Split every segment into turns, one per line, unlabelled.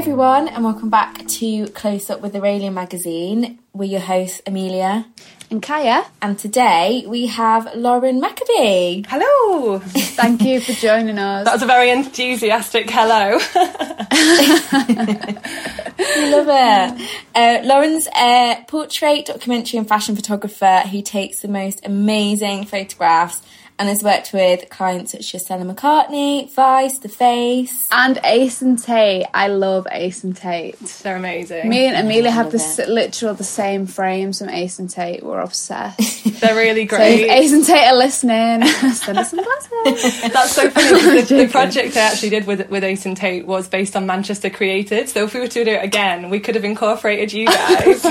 everyone, and welcome back to Close Up with Aurelia magazine. We're your hosts, Amelia
and Kaya.
And today we have Lauren Maccabee.
Hello.
Thank you for joining us.
That was a very enthusiastic hello.
I love it. Uh, Lauren's a portrait, documentary, and fashion photographer who takes the most amazing photographs and has worked with clients such as Stella McCartney, Vice, The Face,
and Ace and Tate. I love Ace and Tate.
They're amazing.
Me and Amelia have the literal the same frames from Ace and Tate. We're obsessed.
They're really great.
So if Ace and Tate are listening, send us some glasses.
That's so funny. the, the, project I actually did with with Ace and Tate was based on Manchester Created. So if we were to do it again, we could have incorporated you guys.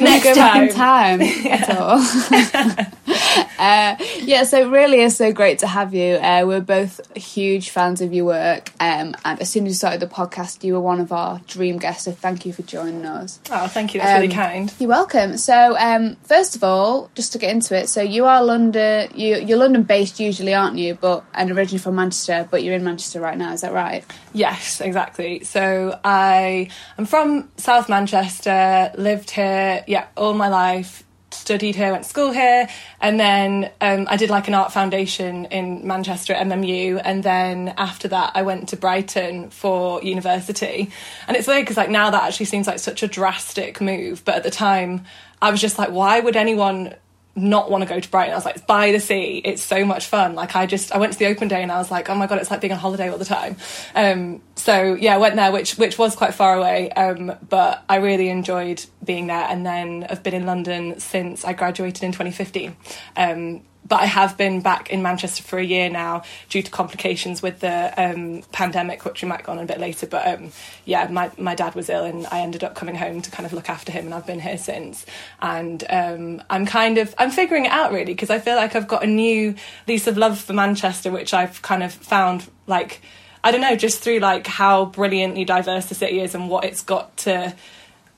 Next time. in time at all. uh, yeah, so it really is so great to have you. Uh, we're both huge fans of your work, um, and as soon as you started the podcast, you were one of our dream guests. So thank you for joining us.
Oh, thank you. That's um, really kind.
You're welcome. So, um, first of all, just to get into it, so you are London. You, you're London based usually, aren't you? But and originally from Manchester, but you're in Manchester right now. Is that right?
Yes, exactly. So I am from South Manchester, lived here, yeah, all my life, studied here, went to school here, and then um, I did like an art foundation in Manchester at MMU, and then after that I went to Brighton for university. And it's weird because like now that actually seems like such a drastic move, but at the time I was just like, why would anyone not want to go to Brighton. I was like, by the sea, it's so much fun. Like I just I went to the open day and I was like, oh my god, it's like being on holiday all the time. Um, so yeah, I went there, which which was quite far away, um, but I really enjoyed being there. And then I've been in London since I graduated in 2015. Um, but I have been back in Manchester for a year now due to complications with the um, pandemic, which we might go on a bit later. But um, yeah, my, my dad was ill and I ended up coming home to kind of look after him, and I've been here since. And um, I'm kind of I'm figuring it out really because I feel like I've got a new lease of love for Manchester, which I've kind of found like I don't know just through like how brilliantly diverse the city is and what it's got to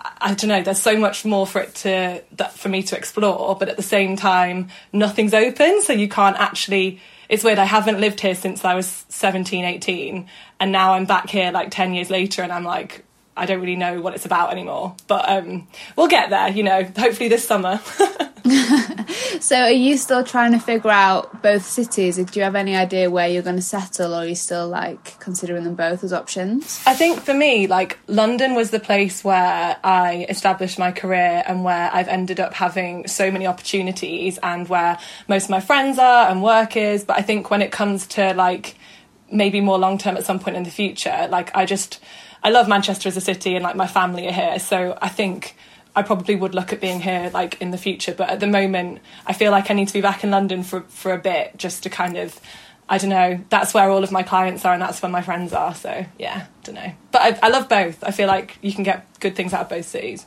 I don't know. There's so much more for it to that for me to explore, but at the same time, nothing's open, so you can't actually. It's weird. I haven't lived here since I was 17, 18, and now I'm back here like 10 years later, and I'm like, I don't really know what it's about anymore. But um, we'll get there, you know. Hopefully this summer.
so, are you still trying to figure out both cities? Do you have any idea where you're going to settle, or are you still like considering them both as options?
I think for me, like London was the place where I established my career and where I've ended up having so many opportunities and where most of my friends are and work is. But I think when it comes to like maybe more long term at some point in the future, like I just I love Manchester as a city and like my family are here, so I think I probably would look at being here like in the future. But at the moment, I feel like I need to be back in London for for a bit just to kind of. I don't know. That's where all of my clients are, and that's where my friends are. So yeah, don't know. But I, I love both. I feel like you can get good things out of both cities.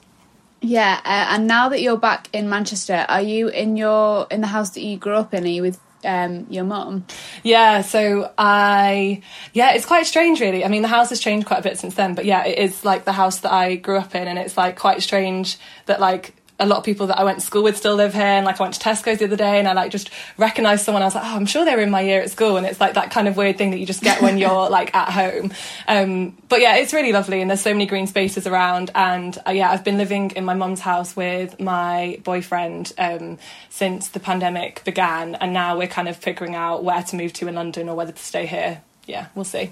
Yeah, uh, and now that you're back in Manchester, are you in your in the house that you grew up in? Are you with um, your mum?
Yeah, so I, yeah, it's quite strange, really. I mean, the house has changed quite a bit since then, but yeah, it is like the house that I grew up in, and it's like quite strange that like a lot of people that I went to school with still live here. And like I went to Tesco's the other day and I like just recognized someone. I was like, oh, I'm sure they were in my year at school. And it's like that kind of weird thing that you just get when you're like at home. Um, but yeah, it's really lovely. And there's so many green spaces around. And uh, yeah, I've been living in my mum's house with my boyfriend um, since the pandemic began. And now we're kind of figuring out where to move to in London or whether to stay here. Yeah, we'll see.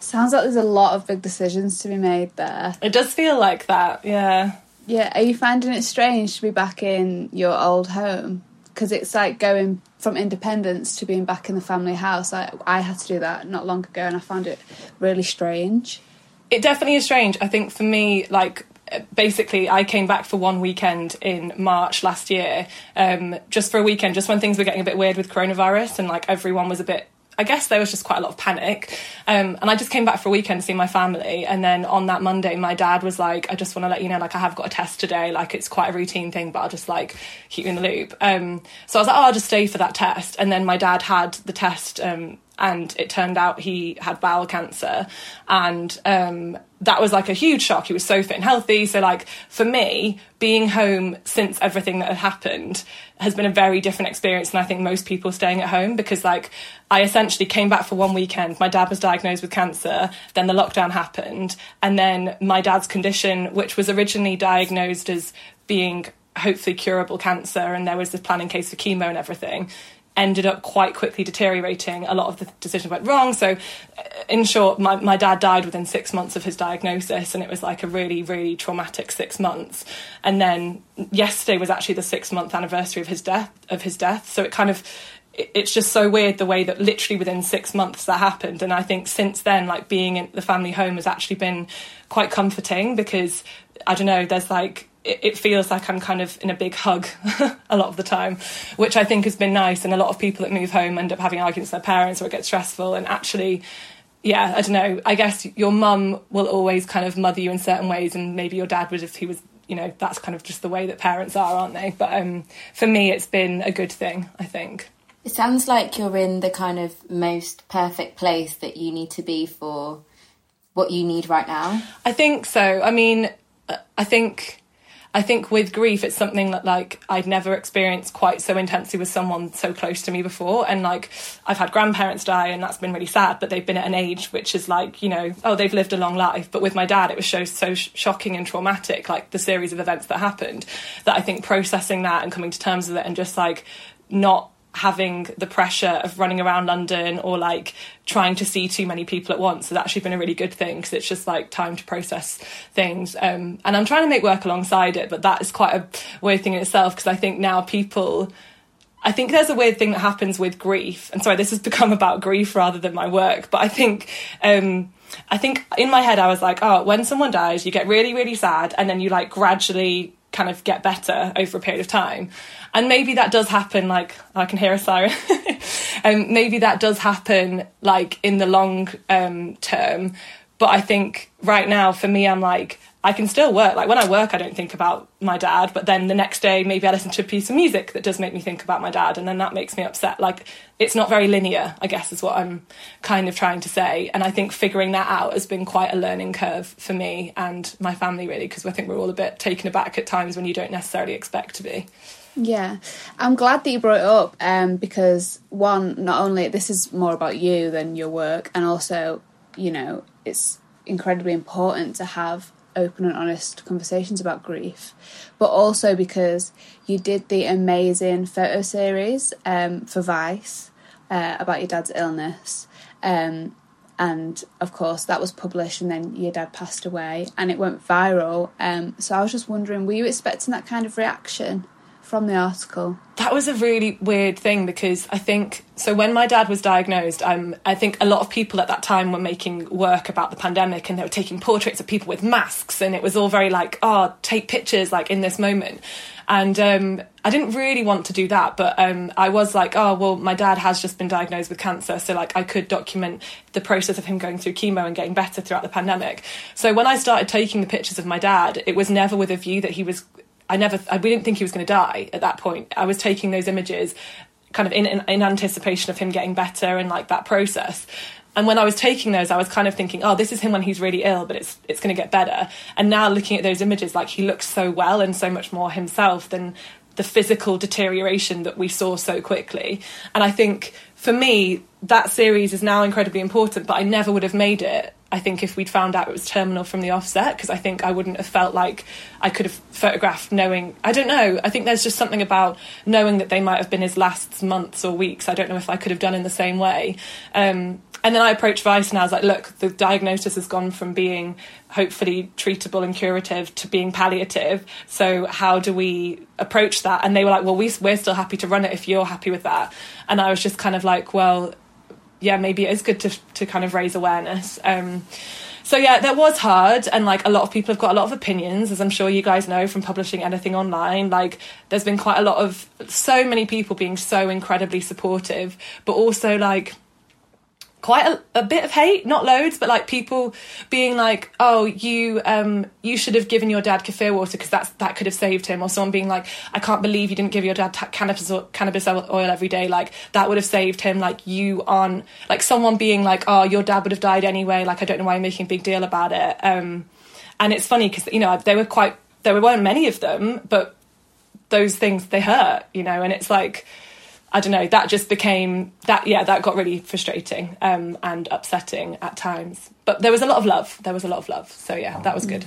Sounds like there's a lot of big decisions to be made there.
It does feel like that, yeah.
Yeah, are you finding it strange to be back in your old home? Because it's like going from independence to being back in the family house. I, I had to do that not long ago and I found it really strange.
It definitely is strange. I think for me, like, basically I came back for one weekend in March last year, um, just for a weekend, just when things were getting a bit weird with coronavirus and like everyone was a bit I guess there was just quite a lot of panic. Um, and I just came back for a weekend to see my family. And then on that Monday, my dad was like, I just want to let you know, like, I have got a test today. Like, it's quite a routine thing, but I'll just like keep you in the loop. Um, so I was like, oh, I'll just stay for that test. And then my dad had the test um, and it turned out he had bowel cancer. And um, that was like a huge shock. He was so fit and healthy. So like for me being home since everything that had happened has been a very different experience than i think most people staying at home because like i essentially came back for one weekend. My dad was diagnosed with cancer. Then the lockdown happened. And then my dad's condition which was originally diagnosed as being hopefully curable cancer and there was this planning case for chemo and everything ended up quite quickly deteriorating. A lot of the decisions went wrong. So, uh, in short, my, my dad died within six months of his diagnosis, and it was like a really, really traumatic six months. And then yesterday was actually the six month anniversary of his death. Of his death, so it kind of it's just so weird the way that literally within six months that happened and i think since then like being in the family home has actually been quite comforting because i don't know there's like it, feels like I'm kind of in a big hug a lot of the time, which I think has been nice. And a lot of people that move home end up having arguments with their parents or it gets stressful. And actually, yeah, I don't know. I guess your mum will always kind of mother you in certain ways, and maybe your dad would if he was, you know, that's kind of just the way that parents are, aren't they? But um, for me, it's been a good thing, I think.
It sounds like you're in the kind of most perfect place that you need to be for what you need right now.
I think so. I mean, I think I think with grief, it's something that like I'd never experienced quite so intensely with someone so close to me before. And like I've had grandparents die, and that's been really sad. But they've been at an age which is like you know, oh, they've lived a long life. But with my dad, it was so so shocking and traumatic, like the series of events that happened. That I think processing that and coming to terms with it, and just like not having the pressure of running around London or like trying to see too many people at once has actually been a really good thing because it's just like time to process things. Um, and I'm trying to make work alongside it, but that is quite a weird thing in itself because I think now people. I think there's a weird thing that happens with grief, and sorry, this has become about grief rather than my work. But I think, um, I think in my head I was like, oh, when someone dies, you get really, really sad, and then you like gradually kind of get better over a period of time. And maybe that does happen, like, I can hear a siren. and um, maybe that does happen, like, in the long um, term. But I think right now, for me, I'm like, I can still work. Like when I work, I don't think about my dad, but then the next day, maybe I listen to a piece of music that does make me think about my dad, and then that makes me upset. Like it's not very linear, I guess, is what I'm kind of trying to say. And I think figuring that out has been quite a learning curve for me and my family, really, because I think we're all a bit taken aback at times when you don't necessarily expect to be.
Yeah, I'm glad that you brought it up um, because one, not only this is more about you than your work, and also, you know, it's incredibly important to have open and honest conversations about grief, but also because you did the amazing photo series um, for Vice uh, about your dad's illness. Um, and of course, that was published, and then your dad passed away, and it went viral. Um, so I was just wondering, were you expecting that kind of reaction? From the article?
That was a really weird thing because I think so. When my dad was diagnosed, um, I think a lot of people at that time were making work about the pandemic and they were taking portraits of people with masks, and it was all very like, oh, take pictures like in this moment. And um, I didn't really want to do that, but um, I was like, oh, well, my dad has just been diagnosed with cancer, so like I could document the process of him going through chemo and getting better throughout the pandemic. So when I started taking the pictures of my dad, it was never with a view that he was I never, I, we didn't think he was going to die at that point. I was taking those images kind of in, in, in anticipation of him getting better and like that process. And when I was taking those, I was kind of thinking, oh, this is him when he's really ill, but it's it's going to get better. And now looking at those images, like he looks so well and so much more himself than the physical deterioration that we saw so quickly. And I think for me, that series is now incredibly important, but I never would have made it I think if we'd found out it was terminal from the offset, because I think I wouldn't have felt like I could have photographed knowing. I don't know. I think there's just something about knowing that they might have been his last months or weeks. I don't know if I could have done in the same way. Um, and then I approached Vice and I was like, look, the diagnosis has gone from being hopefully treatable and curative to being palliative. So how do we approach that? And they were like, well, we, we're still happy to run it if you're happy with that. And I was just kind of like, well, yeah, maybe it is good to to kind of raise awareness. Um, so yeah, that was hard, and like a lot of people have got a lot of opinions, as I'm sure you guys know from publishing anything online. Like, there's been quite a lot of so many people being so incredibly supportive, but also like quite a, a bit of hate, not loads, but like people being like, "Oh, you um you should have given your dad kefir water because that's that could have saved him," or someone being like, "I can't believe you didn't give your dad ta- cannabis or, cannabis oil every day, like that would have saved him." Like you aren't like someone being like, "Oh, your dad would have died anyway," like I don't know why you're making a big deal about it. Um, and it's funny because you know there were quite there weren't many of them, but those things they hurt, you know, and it's like I don't know, that just became that yeah, that got really frustrating um, and upsetting at times. But there was a lot of love. There was a lot of love. So yeah, that was good.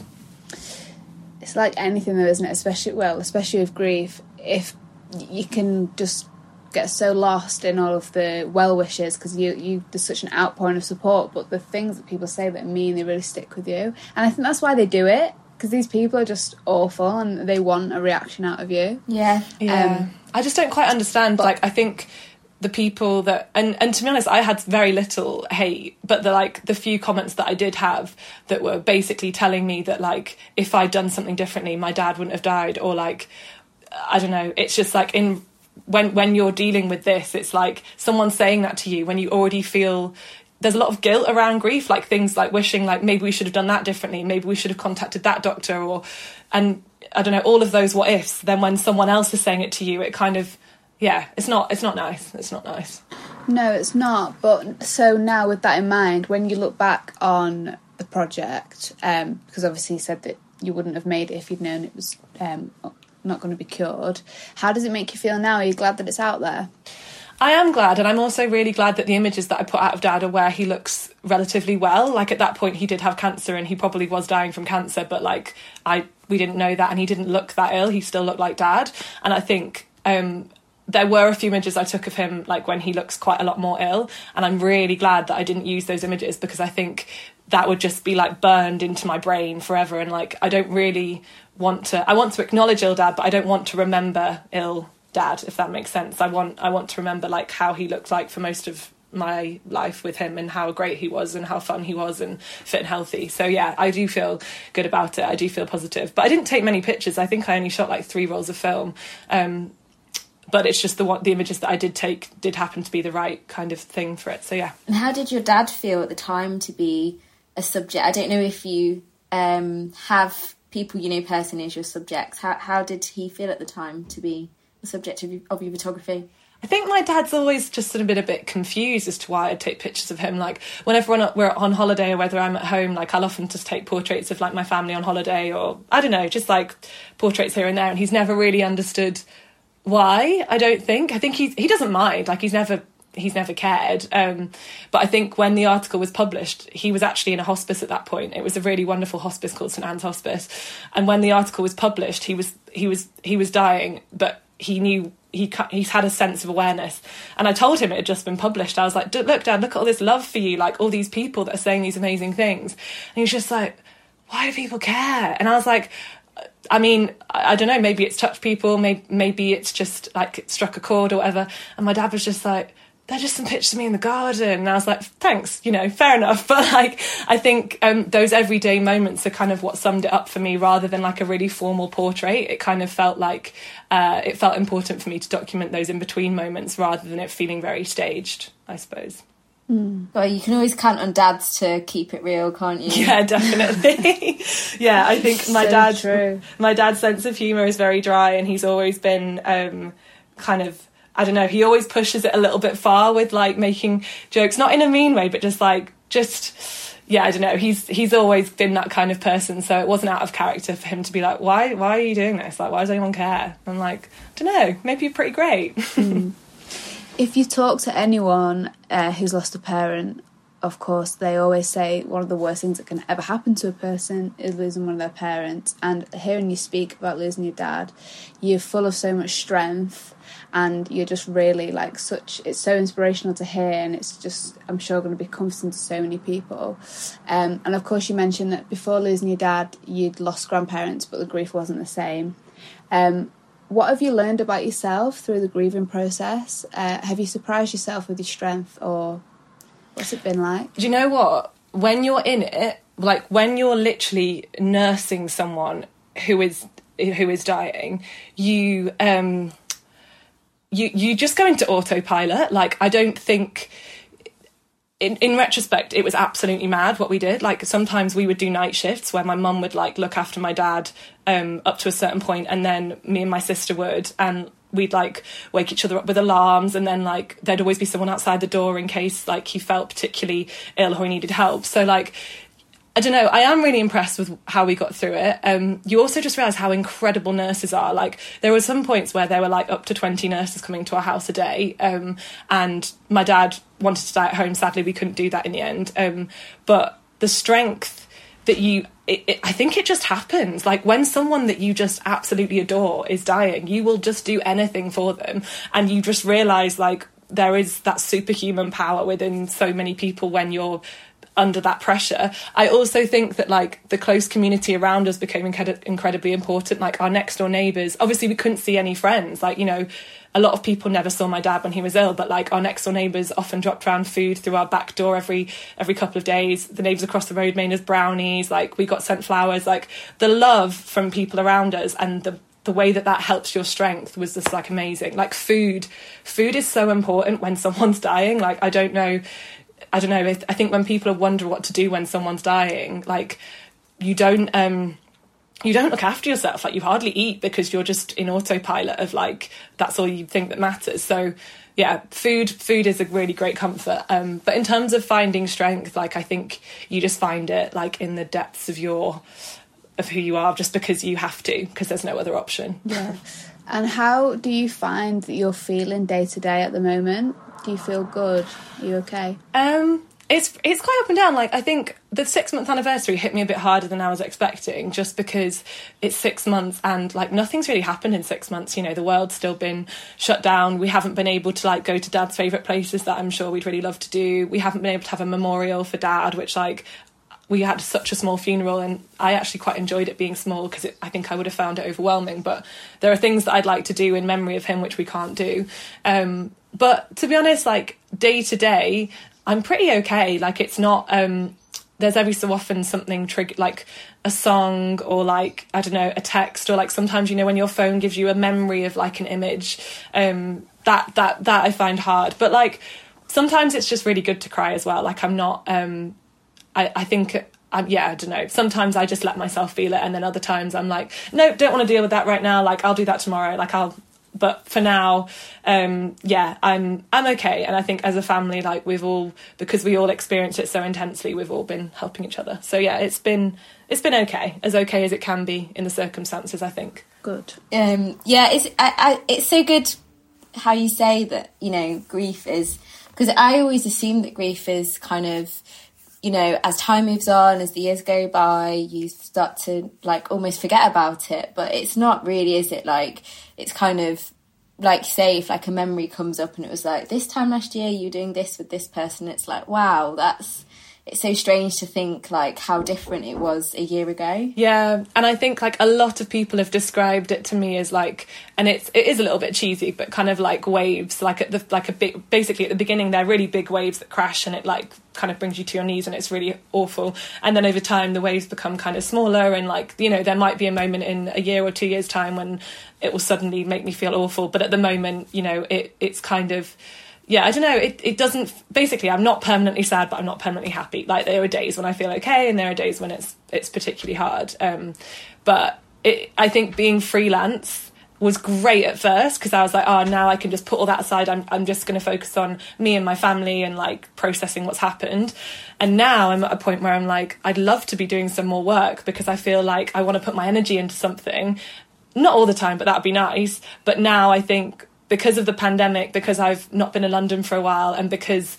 It's like anything though, isn't it? Especially well, especially with grief, if you can just get so lost in all of the well wishes because you you there's such an outpouring of support, but the things that people say that mean they really stick with you, and I think that's why they do it because these people are just awful and they want a reaction out of you.
Yeah.
Yeah.
Um,
I just don't quite understand.
but-
like, I think the people that and and to be honest, I had very little hate, but the like the few comments that I did have that were basically telling me that like if I'd done something differently, my dad wouldn't have died, or like I don't know. It's just like in when when you're dealing with this, it's like someone saying that to you when you already feel there's a lot of guilt around grief, like things like wishing like maybe we should have done that differently, maybe we should have contacted that doctor, or and I don't know all of those what ifs. Then when someone else is saying it to you, it kind of yeah, it's not it's not nice. It's not nice.
No, it's not. But so now, with that in mind, when you look back on the project, um, because obviously you said that you wouldn't have made it if you'd known it was um, not going to be cured. How does it make you feel now? Are you glad that it's out there?
I am glad, and I'm also really glad that the images that I put out of Dad are where he looks relatively well. Like at that point, he did have cancer, and he probably was dying from cancer, but like I, we didn't know that, and he didn't look that ill. He still looked like Dad, and I think um, there were a few images I took of him, like when he looks quite a lot more ill, and I'm really glad that I didn't use those images because I think that would just be like burned into my brain forever, and like I don't really want to. I want to acknowledge ill Dad, but I don't want to remember ill dad if that makes sense. I want i want to remember like how he looked like for most of my life with him and how great he was and how fun he was and fit and healthy. So yeah i do feel good about it. I do feel positive. But i didn't take many pictures. I think i only shot like three rolls of film. Um, but it's just the one the images that i did take did happen to be the right kind of thing for it. So yeah.
And how did your dad feel at the time to be a subject? I don't know if you um, have people you know personally as your subjects. How how did he feel at the time to be the subject of your, of your photography?
I think my dad's always just sort of been a bit confused as to why I'd take pictures of him. Like whenever we're on- holiday or whether I'm at home, like I'll often just take portraits of like my family on holiday or I don't know, just like portraits here and there. And he's never really understood why. I don't think. I think he's he doesn't mind. Like he's never he's never cared. Um, but I think when the article was published, he was actually in a hospice at that point. It was a really wonderful hospice called St Anne's Hospice. And when the article was published, he was he was he was dying, but he knew he he's had a sense of awareness. And I told him it had just been published. I was like, "D- "Look, Dad, look at all this love for you. Like all these people that are saying these amazing things." And he was just like, "Why do people care?" And I was like. I mean, I, I don't know. Maybe it's touched people. Maybe, maybe it's just like it struck a chord or whatever. And my dad was just like, "They're just some pictures of me in the garden." And I was like, "Thanks, you know, fair enough." But like, I think um, those everyday moments are kind of what summed it up for me, rather than like a really formal portrait. It kind of felt like uh, it felt important for me to document those in between moments, rather than it feeling very staged. I suppose.
Well, you can always count on dads to keep it real, can't you?
Yeah, definitely. yeah, I think my
So
dad
true.
my dad's sense of humor is very dry and he's always been um kind of I don't know, he always pushes it a little bit far with like making jokes, not in a mean way, but just like just yeah, I don't know. He's he's always been that kind of person, so it wasn't out of character for him to be like, "Why why are you doing this? Like, why does anyone care?" I'm like, I don't know. Maybe you're pretty great.
If you talk to anyone uh, who's lost a parent, of course, they always say one of the worst things that can ever happen to a person is losing one of their parents. And hearing you speak about losing your dad, you're full of so much strength and you're just really like such it's so inspirational to hear and it's just i'm sure going to be comforting to so many people um, and of course you mentioned that before losing your dad you'd lost grandparents but the grief wasn't the same um, what have you learned about yourself through the grieving process? Uh, have you surprised yourself with your strength, or what's it been like?
Do you know what? When you're in it, like when you're literally nursing someone who is who is dying, you um you you just go into autopilot. Like I don't think in, in retrospect, it was absolutely mad what we did. Like sometimes we would do night shifts where my mum would like look after my dad um, up to a certain point, and then me and my sister would, and we'd like wake each other up with alarms, and then like there'd always be someone outside the door in case like he felt particularly ill or he needed help. So like I don't know. I am really impressed with how we got through it. Um, you also just realise how incredible nurses are. Like there were some points where there were like up to twenty nurses coming to our house a day, um, and my dad wanted to die at home. Sadly, we couldn't do that in the end. Um, but the strength that you, it, it, I think it just happens. Like when someone that you just absolutely adore is dying, you will just do anything for them, and you just realise like there is that superhuman power within so many people when you're under that pressure. I also think that like the close community around us became incred- incredibly important. Like our next door neighbours, obviously we couldn't see any friends. Like you know, a lot of people never saw my dad when he was ill, but like our next door neighbours often dropped around food through our back door every every couple of days. The neighbours across the road made us brownies. Like we got sent flowers. Like the love from people around us and the the way that that helps your strength was just like amazing like food food is so important when someone's dying like i don't know I don't know. I think when people wonder what to do when someone's dying, like you don't um you don't look after yourself. Like you hardly eat because you're just in autopilot of like that's all you think that matters. So yeah, food food is a really great comfort. Um, but in terms of finding strength, like I think you just find it like in the depths of your of who you are, just because you have to, because there's no other option.
Yeah. And how do you find that you're feeling day to day at the moment? Do you feel good? Are you okay?
Um, it's it's quite up and down. Like I think the six month anniversary hit me a bit harder than I was expecting, just because it's six months and like nothing's really happened in six months. You know, the world's still been shut down. We haven't been able to like go to Dad's favourite places that I'm sure we'd really love to do. We haven't been able to have a memorial for Dad, which like we had such a small funeral and I actually quite enjoyed it being small because I think I would have found it overwhelming. But there are things that I'd like to do in memory of him which we can't do. Um, but to be honest, like day to day, I'm pretty okay. Like it's not. Um, there's every so often something trigger like a song or like I don't know a text or like sometimes you know when your phone gives you a memory of like an image. Um, that that that I find hard, but like sometimes it's just really good to cry as well. Like I'm not. Um, I I think yeah, I don't know. Sometimes I just let myself feel it, and then other times I'm like, no, don't want to deal with that right now. Like I'll do that tomorrow. Like I'll but for now, um, yeah, I'm I'm okay, and I think as a family, like we've all because we all experienced it so intensely, we've all been helping each other. So yeah, it's been it's been okay, as okay as it can be in the circumstances. I think.
Good.
Um, yeah, it's I, I, it's so good how you say that. You know, grief is because I always assume that grief is kind of you know, as time moves on, as the years go by, you start to like almost forget about it. But it's not really, is it? Like, it's kind of like, if like a memory comes up and it was like, this time last year you were doing this with this person, it's like, wow, that's it's so strange to think like how different it was a year ago.
Yeah, and I think like a lot of people have described it to me as like, and it's it is a little bit cheesy, but kind of like waves. Like at the like a big basically at the beginning they're really big waves that crash and it like kind of brings you to your knees and it's really awful. And then over time the waves become kind of smaller and like you know there might be a moment in a year or two years time when it will suddenly make me feel awful. But at the moment, you know, it it's kind of yeah, I don't know. It it doesn't. Basically, I'm not permanently sad, but I'm not permanently happy. Like there are days when I feel okay, and there are days when it's it's particularly hard. Um, but it, I think being freelance was great at first because I was like, oh, now I can just put all that aside. I'm I'm just going to focus on me and my family and like processing what's happened. And now I'm at a point where I'm like, I'd love to be doing some more work because I feel like I want to put my energy into something. Not all the time, but that'd be nice. But now I think because of the pandemic, because I've not been in London for a while, and because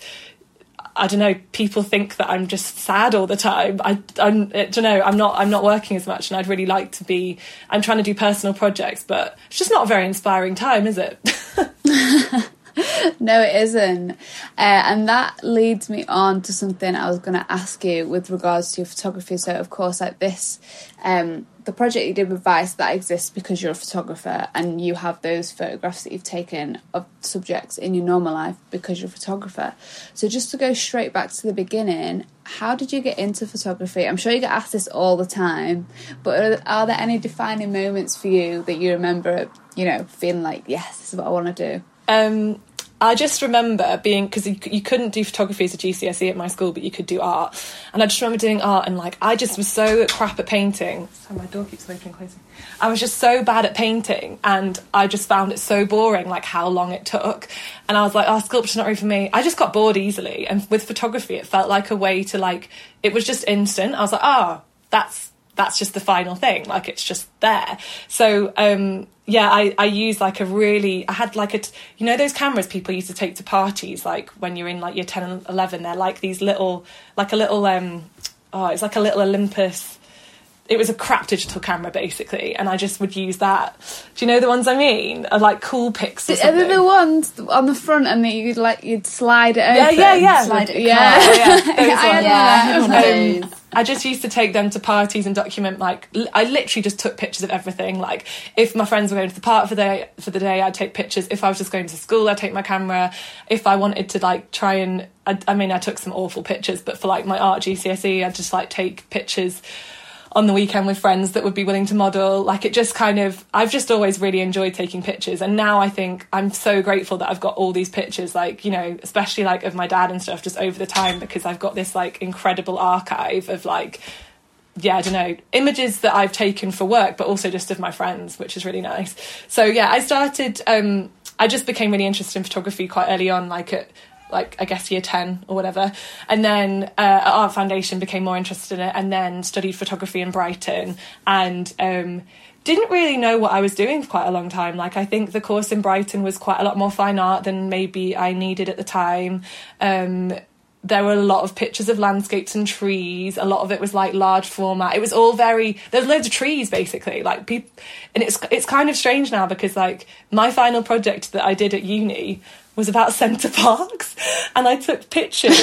I don't know, people think that I'm just sad all the time. I, I'm, I don't know, I'm not, I'm not working as much, and I'd really like to be. I'm trying to do personal projects, but it's just not a very inspiring time, is it?
no, it isn't. Uh, and that leads me on to something I was going to ask you with regards to your photography. So, of course, like this, um, the project you did with Vice that exists because you're a photographer and you have those photographs that you've taken of subjects in your normal life because you're a photographer. So, just to go straight back to the beginning, how did you get into photography? I'm sure you get asked this all the time, but are, are there any defining moments for you that you remember, you know, feeling like, yes, this is what I want to do?
Um, I just remember being because you, you couldn't do photography as a GCSE at my school, but you could do art. And I just remember doing art, and like I just was so crap at painting. So my door keeps opening closing. I was just so bad at painting, and I just found it so boring, like how long it took. And I was like, oh, sculpture's not really for me. I just got bored easily. And with photography, it felt like a way to like it was just instant. I was like, oh, that's that's just the final thing like it's just there. So um yeah i i use like a really i had like a you know those cameras people used to take to parties like when you're in like your 10 and 11 they're like these little like a little um oh it's like a little olympus it was a crap digital camera basically, and I just would use that. Do you know the ones I mean? Are like Coolpix. Or
Are they the ones on the front and that you'd like you'd slide it
Yeah,
open?
yeah, yeah.
Slide it
Yeah.
across.
yeah, those
I
ones.
Yeah, I had
that.
one of
Um. I just used to take them to parties and document like l- I literally just took pictures of everything. Like if my friends were going to the park for the day, for the day, I'd take pictures. If I was just going to school, I'd take my camera. If I wanted to like try and I, I mean I took some awful pictures, but for like my art GCSE, I'd just like take pictures on the weekend with friends that would be willing to model. Like it just kind of, I've just always really enjoyed taking pictures. And now I think I'm so grateful that I've got all these pictures, like, you know, especially like of my dad and stuff just over the time because I've got this like incredible archive of like, yeah, I don't know, images that I've taken for work, but also just of my friends, which is really nice. So yeah, I started, um, I just became really interested in photography quite early on, like at like I guess year 10 or whatever. And then uh, Art Foundation became more interested in it and then studied photography in Brighton and um, didn't really know what I was doing for quite a long time. Like I think the course in Brighton was quite a lot more fine art than maybe I needed at the time. Um, there were a lot of pictures of landscapes and trees. A lot of it was like large format. It was all very. There's loads of trees basically. Like people, and it's it's kind of strange now because like my final project that I did at uni was about Center Parcs, and I took pictures.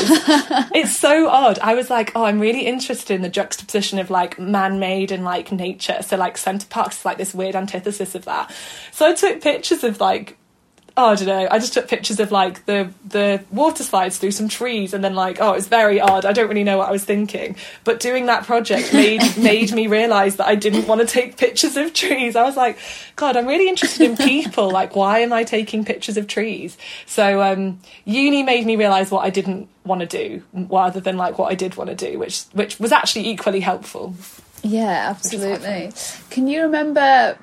it's so odd. I was like, oh, I'm really interested in the juxtaposition of like man-made and like nature. So like Center Parcs is like this weird antithesis of that. So I took pictures of like oh, I don't know. I just took pictures of like the the water slides through some trees, and then like, oh, it's very odd. I don't really know what I was thinking. But doing that project made made me realise that I didn't want to take pictures of trees. I was like, God, I'm really interested in people. Like, why am I taking pictures of trees? So um, uni made me realise what I didn't want to do, rather than like what I did want to do, which which was actually equally helpful.
Yeah, absolutely. Can you remember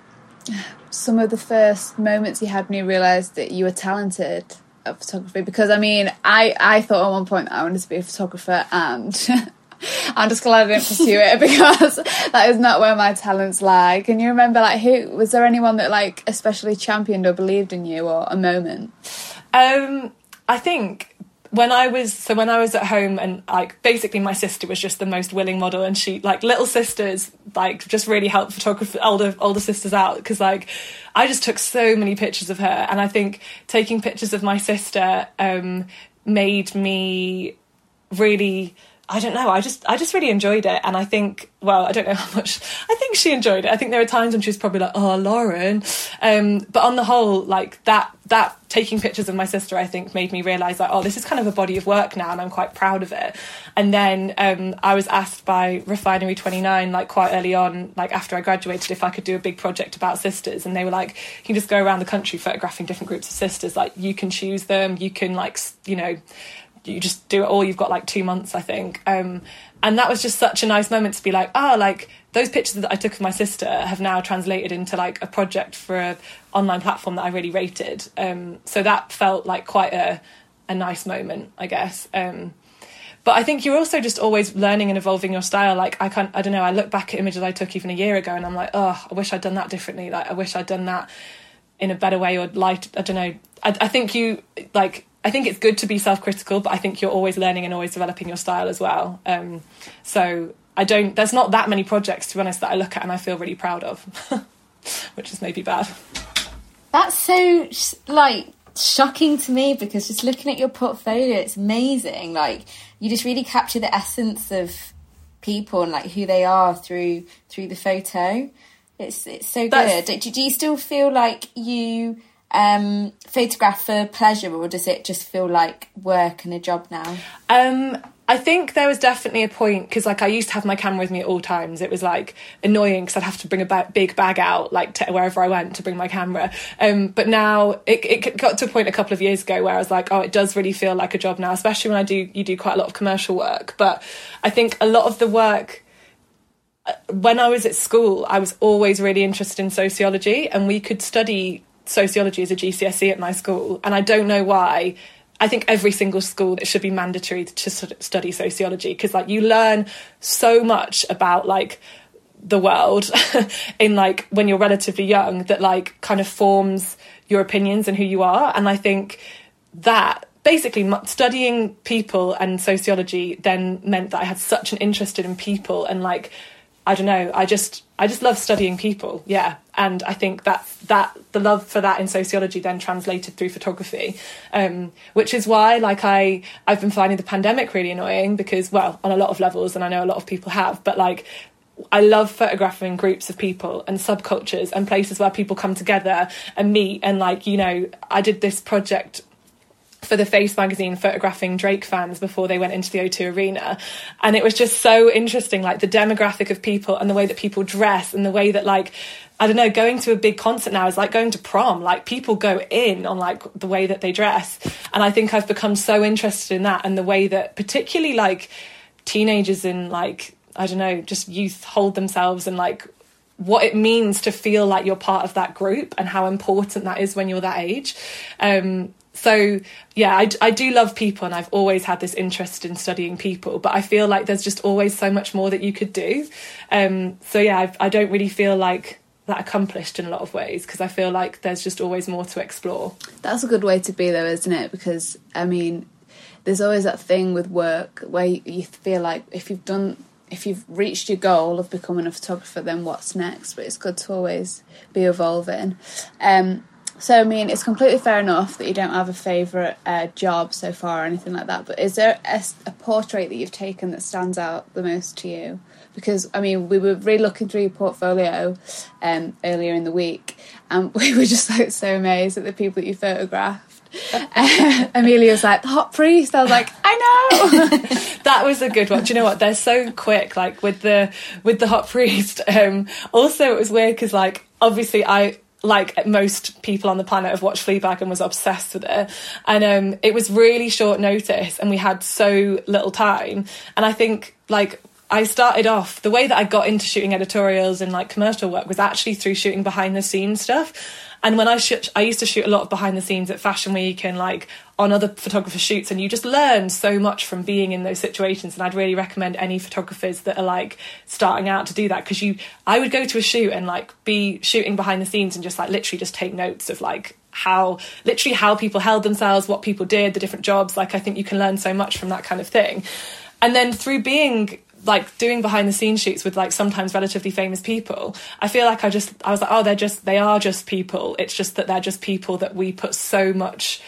some of the first moments you had when you realised that you were talented at photography? Because I mean, I I thought at one point I wanted to be a photographer, and I'm just glad I didn't pursue it because that is not where my talents lie. Can you remember like who was there anyone that like especially championed or believed in you or a moment?
Um, I think when I was so when I was at home and like basically my sister was just the most willing model and she like little sisters like just really helped photographer older older sisters out because like I just took so many pictures of her. And I think taking pictures of my sister um made me really I don't know. I just I just really enjoyed it, and I think well, I don't know how much. I think she enjoyed it. I think there were times when she was probably like, "Oh, Lauren," um, but on the whole, like that that taking pictures of my sister, I think made me realise like, oh, this is kind of a body of work now, and I'm quite proud of it. And then um, I was asked by Refinery Twenty Nine, like quite early on, like after I graduated, if I could do a big project about sisters, and they were like, you can just go around the country photographing different groups of sisters. Like you can choose them, you can like you know you just do it all you've got like two months i think um, and that was just such a nice moment to be like oh like those pictures that i took of my sister have now translated into like a project for a online platform that i really rated um, so that felt like quite a, a nice moment i guess um, but I think you're also just always learning and evolving your style. Like I can't, I don't know. I look back at images I took even a year ago, and I'm like, oh, I wish I'd done that differently. Like I wish I'd done that in a better way or light. I don't know. I, I think you like. I think it's good to be self-critical, but I think you're always learning and always developing your style as well. Um, so I don't. There's not that many projects, to be honest, that I look at and I feel really proud of, which is maybe bad.
That's so like shocking to me because just looking at your portfolio, it's amazing. Like you just really capture the essence of people and like who they are through through the photo. It's it's so
That's-
good. Do, do you still feel like you um photograph for pleasure or does it just feel like work and a job now?
Um, I think there was definitely a point because, like, I used to have my camera with me at all times. It was like annoying because I'd have to bring a ba- big bag out, like to wherever I went to bring my camera. Um, but now it, it got to a point a couple of years ago where I was like, oh, it does really feel like a job now, especially when I do you do quite a lot of commercial work. But I think a lot of the work uh, when I was at school, I was always really interested in sociology, and we could study sociology as a GCSE at my school. And I don't know why I think every single school it should be mandatory to study sociology because like you learn so much about like the world in like when you're relatively young that like kind of forms your opinions and who you are and I think that basically studying people and sociology then meant that I had such an interest in people and like I don't know. I just I just love studying people. Yeah, and I think that that the love for that in sociology then translated through photography, um, which is why like I I've been finding the pandemic really annoying because well on a lot of levels and I know a lot of people have, but like I love photographing groups of people and subcultures and places where people come together and meet and like you know I did this project for the Face magazine photographing Drake fans before they went into the O2 Arena. And it was just so interesting, like the demographic of people and the way that people dress and the way that, like, I don't know, going to a big concert now is like going to prom. Like people go in on like the way that they dress. And I think I've become so interested in that and the way that particularly like teenagers and like, I don't know, just youth hold themselves and like what it means to feel like you're part of that group and how important that is when you're that age. Um, so yeah I, I do love people and i've always had this interest in studying people but i feel like there's just always so much more that you could do. Um, so yeah I've, i do not really feel like that accomplished in a lot of ways because i feel like there's just always more to explore.
That's a good way to be though isn't it? Because i mean there's always that thing with work where you feel like if you've done if you've reached your goal of becoming a photographer then what's next? But it's good to always be evolving. Um, so, I mean, it's completely fair enough that you don't have a favourite uh, job so far or anything like that, but is there a, a, portrait that you've taken that stands out the most to you? Because, I mean, we were really looking through your portfolio um, earlier in the week, and we were just like so amazed at the people that you photographed. uh, Amelia was like, the hot priest. I was like, I know.
that was a good one. Do you know what? They're so quick. Like with the with the hot priest. Um, also, it was weird because like obviously I like most people on the planet have watched Fleabag and was obsessed with it. And um, it was really short notice, and we had so little time. And I think like I started off the way that I got into shooting editorials and like commercial work was actually through shooting behind the scenes stuff. And when I shoot, I used to shoot a lot of behind the scenes at Fashion Week and like on other photographer shoots, and you just learn so much from being in those situations. And I'd really recommend any photographers that are like starting out to do that because you, I would go to a shoot and like be shooting behind the scenes and just like literally just take notes of like how literally how people held themselves, what people did, the different jobs. Like I think you can learn so much from that kind of thing. And then through being like doing behind the scenes shoots with like sometimes relatively famous people i feel like i just i was like oh they're just they are just people it's just that they're just people that we put so much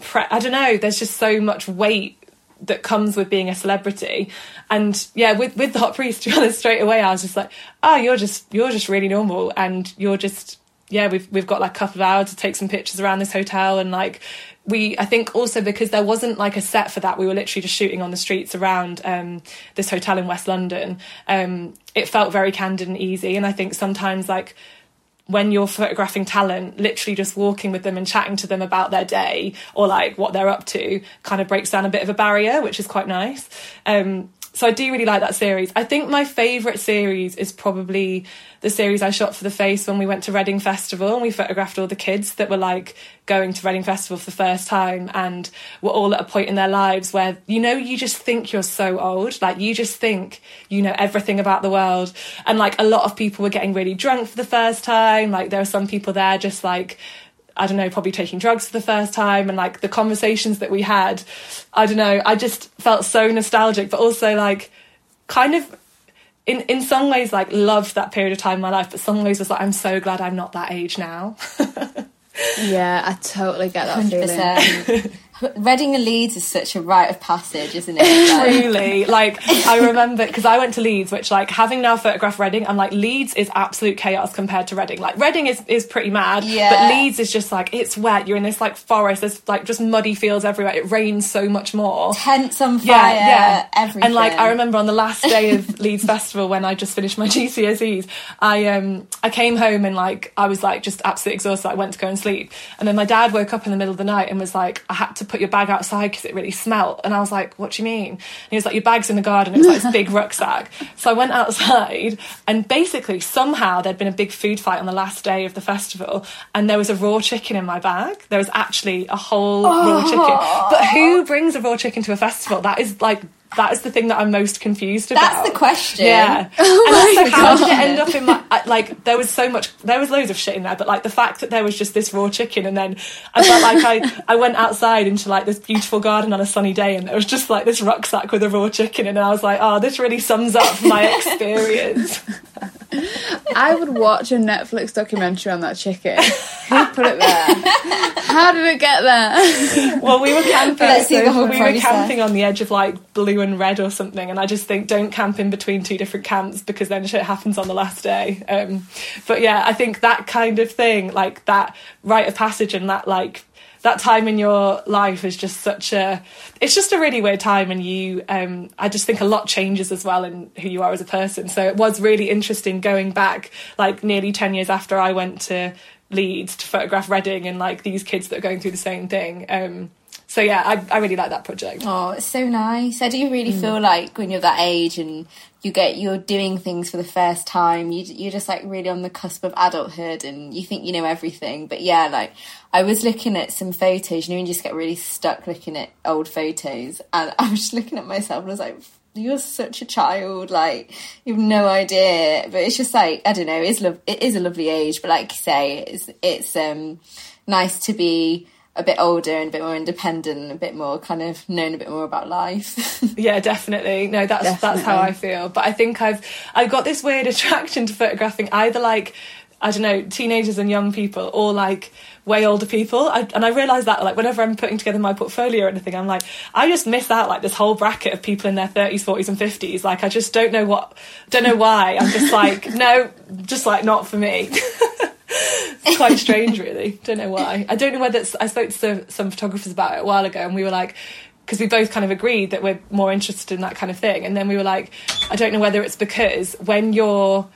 pre- i don't know there's just so much weight that comes with being a celebrity. And yeah with with the hot priest to be honest straight away i was just like oh you're just you're just really normal. And you're just yeah we've we've got like a couple of hours to take some pictures around this hotel. And like we I think also because there wasn't like a set for that, we were literally just shooting on the streets around um, this hotel in West London. Um, it felt very candid and easy, and I think sometimes like when you're photographing talent, literally just walking with them and chatting to them about their day or like what they're up to kind of breaks down a bit of a barrier, which is quite nice. Um, so I do really like that series. I think my favourite series is probably the series I shot for the face when we went to Reading Festival and we photographed all the kids that were like going to Reading Festival for the first time and were all at a point in their lives where you know you just think you're so old, like you just think you know everything about the world. And like a lot of people were getting really drunk for the first time. Like there were some people there just like I don't know, probably taking drugs for the first time and like the conversations that we had. I don't know, I just felt so nostalgic, but also like kind of in in some ways like loved that period of time in my life, but some ways was like I'm so glad I'm not that age now.
yeah, I totally get that 100%. feeling.
Reading and Leeds is such a rite of passage, isn't it?
Truly, like I remember because I went to Leeds, which like having now photographed Reading, I'm like Leeds is absolute chaos compared to Reading. Like Reading is is pretty mad,
Yeah.
but Leeds is just like it's wet. You're in this like forest. There's like just muddy fields everywhere. It rains so much more.
tents on fire, yeah, everything.
And like I remember on the last day of Leeds Festival when I just finished my GCSEs, I um I came home and like I was like just absolutely exhausted. I went to go and sleep, and then my dad woke up in the middle of the night and was like, "I had to put your bag outside because it really smelt." And I was like, "What do you mean?" And he was like, "Your bag's in the garden." It was like this big rucksack. So I went outside, and basically somehow there'd been a big food fight on the last day of the festival, and there was a raw chicken in my bag. There was actually a whole raw chicken. But who oh. brings a raw chicken to a festival? That is like. That is the thing that I'm most confused about.
That's the question.
Yeah.
Oh
and
my
also, how did it end up in my like? There was so much. There was loads of shit in there, but like the fact that there was just this raw chicken, and then I felt like I I went outside into like this beautiful garden on a sunny day, and there was just like this rucksack with a raw chicken, and I was like, oh, this really sums up my experience.
I would watch a Netflix documentary on that chicken. Who put it there? How did it get there?
well, we were camping.
Let's see the whole
we were camping on the edge of like blue and red or something, and I just think don't camp in between two different camps because then shit happens on the last day. Um, but yeah, I think that kind of thing, like that rite of passage and that like that time in your life is just such a it's just a really weird time and you um i just think a lot changes as well in who you are as a person so it was really interesting going back like nearly 10 years after i went to leeds to photograph reading and like these kids that are going through the same thing um so yeah i, I really like that project
Oh, it's so nice. I do really
Mm.
feel like when you're that age and you get you're doing things for the first time, you you're just like really on the cusp of adulthood and you think you know everything. But yeah, like I was looking at some photos, you know, and you just get really stuck looking at old photos, and I was just looking at myself and I was like. You're such a child, like you've no idea. But it's just like I don't know. It's lov- it is a lovely age, but like you say, it's it's um nice to be a bit older and a bit more independent and a bit more kind of known a bit more about life.
Yeah, definitely. No, that's that's how I feel. But I think I've I've got this weird attraction to photographing either like I don't know teenagers and young people or like way older people. I, and I realise that like whenever I'm putting together my portfolio or anything, I'm like I just miss out like this whole bracket of people in their 30s, 40s, and 50s. Like I just don't know what, don't know why. I'm just like no, just like not for me. It's quite strange, really. Don't know why. I don't know whether I spoke to some photographers about it a while ago, and we were like, because we both kind of agreed that we're more interested in that kind of thing, and then we were like, I don't know whether it's because when you're,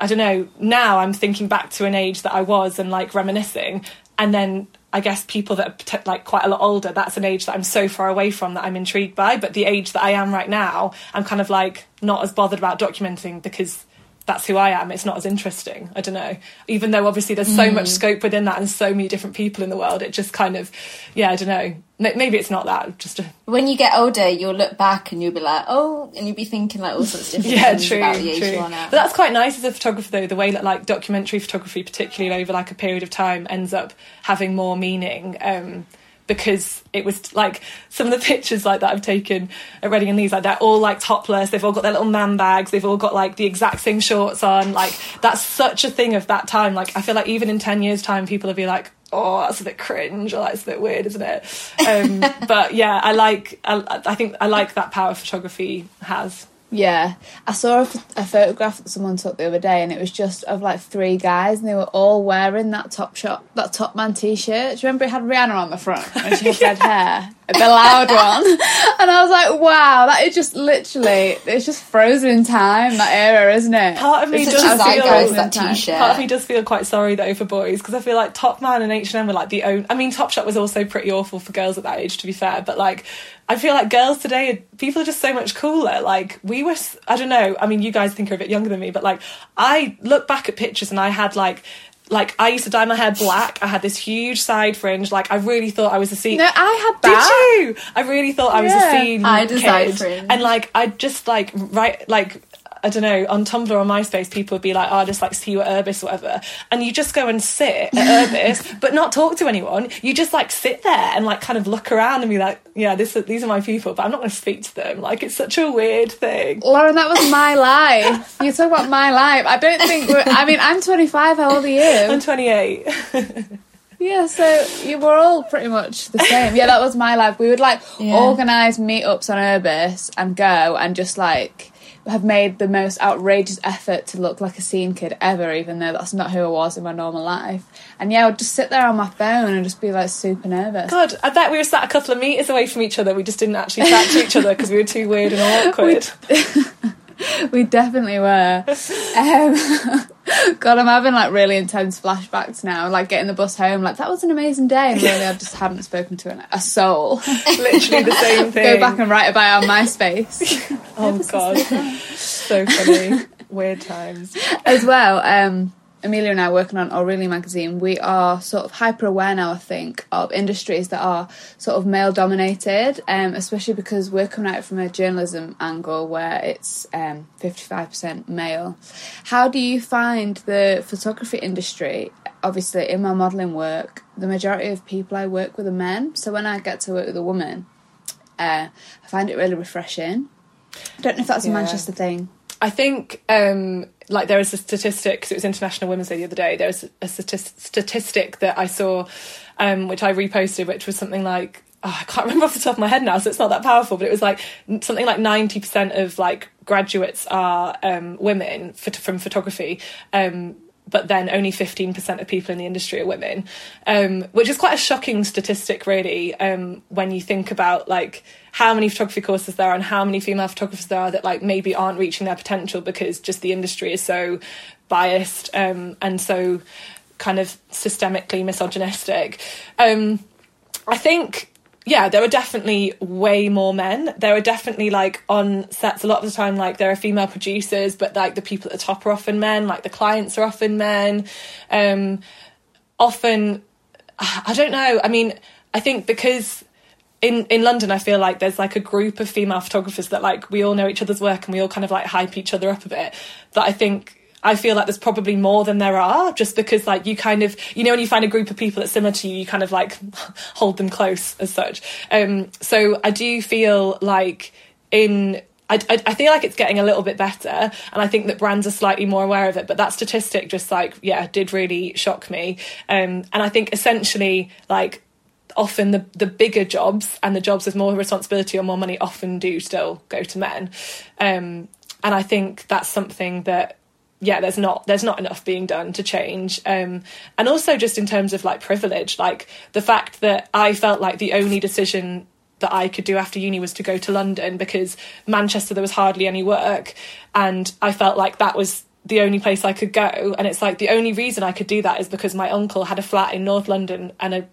I don't know. Now I'm thinking back to an age that I was and like reminiscing, and then. I guess people that are like quite a lot older, that's an age that I'm so far away from that I'm intrigued by. But the age that I am right now, I'm kind of like not as bothered about documenting because that's who I am. It's not as interesting. I don't know. Even though obviously there's so much scope within that and so many different people in the world, it just kind of, yeah, I don't know. Maybe it's not that. Just a,
when you get older, you'll look back and you'll be like, oh, and you'll be thinking like all sorts of different
yeah,
things
true,
about the age
true.
you are now.
But that's quite nice as a photographer, though. The way that like documentary photography, particularly over like a period of time, ends up having more meaning. Um, because it was like some of the pictures like that I've taken at Reading and these like they're all like topless. They've all got their little man bags. They've all got like the exact same shorts on. Like that's such a thing of that time. Like I feel like even in 10 years time people will be like oh that's a bit cringe or that's a bit weird isn't it? Um, but yeah I like I, I think I like that power photography has
Yeah, I saw a, a photograph that someone took the other day, and it was just of like three guys, and they were all wearing that Top Shop, that Top Man T-shirt. Do you remember it had Rihanna on the front, and she had red hair, the loud one? And I was like, wow, that is just literally, it's just frozen in time. That era, isn't it?
part of me
It's
does feel
zeitgeist, that t-shirt.
Part of me does feel quite sorry though for boys because I feel like Top Man and H and M were like the own. I mean, Topshop was also pretty awful for girls at that age, to be fair. But like, I feel like girls today, people are just so much cooler. Like we were, I don't know. I mean, you guys think are a bit younger than me, but like, I look back at pictures and I had like. Like I used to dye my hair black. I had this huge side fringe. Like I really thought I was a scene.
No, I had that.
Did you? I really thought I was
Yeah.
a scene
I had a side fringe.
and like I just like right like I don't know on Tumblr or MySpace people would be like oh I just like see you at Urbis or whatever and you just go and sit at Urbis but not talk to anyone you just like sit there and like kind of look around and be like yeah this these are my people but I'm not going to speak to them like it's such a weird thing
Lauren, that was my life. You talk about my life. I don't think. We're, I mean, I'm 25. How old are you?
I'm 28
Yeah, so you were all pretty much the same. Yeah, that was my life. We would like
Yeah.
organise meetups on Urbis and go and just like have made the most outrageous effort to look like a scene kid ever, even though that's not who I was in my normal life. And yeah, I would just sit there on my phone and just be like super nervous.
God, I bet we were sat a couple of meters away from each other. We just didn't actually chat to each other because we were too weird and awkward.
We definitely were. Um, God, I'm having like really intense flashbacks now. Like getting the bus home, like that was an amazing day, and really I just hadn't spoken to an, a soul.
Literally the same thing.
Go back and write about on MySpace.
oh god, so funny. Weird times.
as well, um, Amelia and I working on Aurelia magazine, we are sort of hyper aware now, I think, of industries that are sort of male dominated, um, especially because we're coming at it from a journalism angle where it's um, 55% male. How do you find the photography industry? Obviously, in my modelling work, the majority of people I work with are men, so when I get to work with a woman, uh, I find it really refreshing. I don't know if that's a Manchester thing.
I think um, like there was a statistic because it was International Women's Day the other day. There was a statis- statistic that I saw, um, which I reposted, which was something like oh, I can't remember off the top of my head now, so it's not that powerful. But it was like something like ninety percent of like graduates are um, women phot- from photography. Um, but then only 15% of people in the industry are women, um, which is quite a shocking statistic, really, um, when you think about like how many photography courses there are and how many female photographers there are that like maybe aren't reaching their potential because just the industry is so biased um, and so kind of systemically misogynistic. Um, I think yeah, there are definitely way more men. There are definitely like on sets a lot of the time, like there are female producers, but like the people at the top are often men, like the clients are often men. Um, often, I don't know. I mean, I think because in in London, I feel like there's like a group of female photographers that like we all know each other's work and we all kind of like hype each other up a bit. That I think I feel like there's probably more than there are, just because like you kind of you know when you find a group of people that's similar to you, you kind of like hold them close as such. Um, so I do feel like in I, I, I feel like it's getting a little bit better, and I think that brands are slightly more aware of it. But that statistic just like yeah did really shock me, um, and I think essentially like often the the bigger jobs and the jobs with more responsibility or more money often do still go to men, um, and I think that's something that yeah there's not there's not enough being done to change. Um and also just in terms of like privilege like the fact that i felt like the only decision that i could do after uni was to go to london because manchester there was hardly any work. And i felt like that was the only place i could go. And it's like the only reason i could do that is because my uncle had a flat in north london and a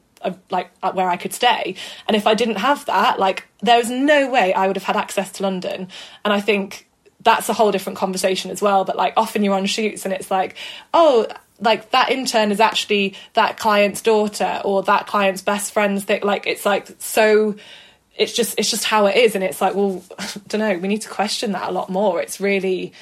like where I could stay. And if I didn't have that, like there was no way I would have had access to London. And I think that's a whole different conversation as well. But like often you're on shoots and it's like, oh, like that intern is actually that client's daughter or that client's best friend's thing. Like it's like so it's just it's just how it is and it's like well I don't know we need to question that a lot more it's really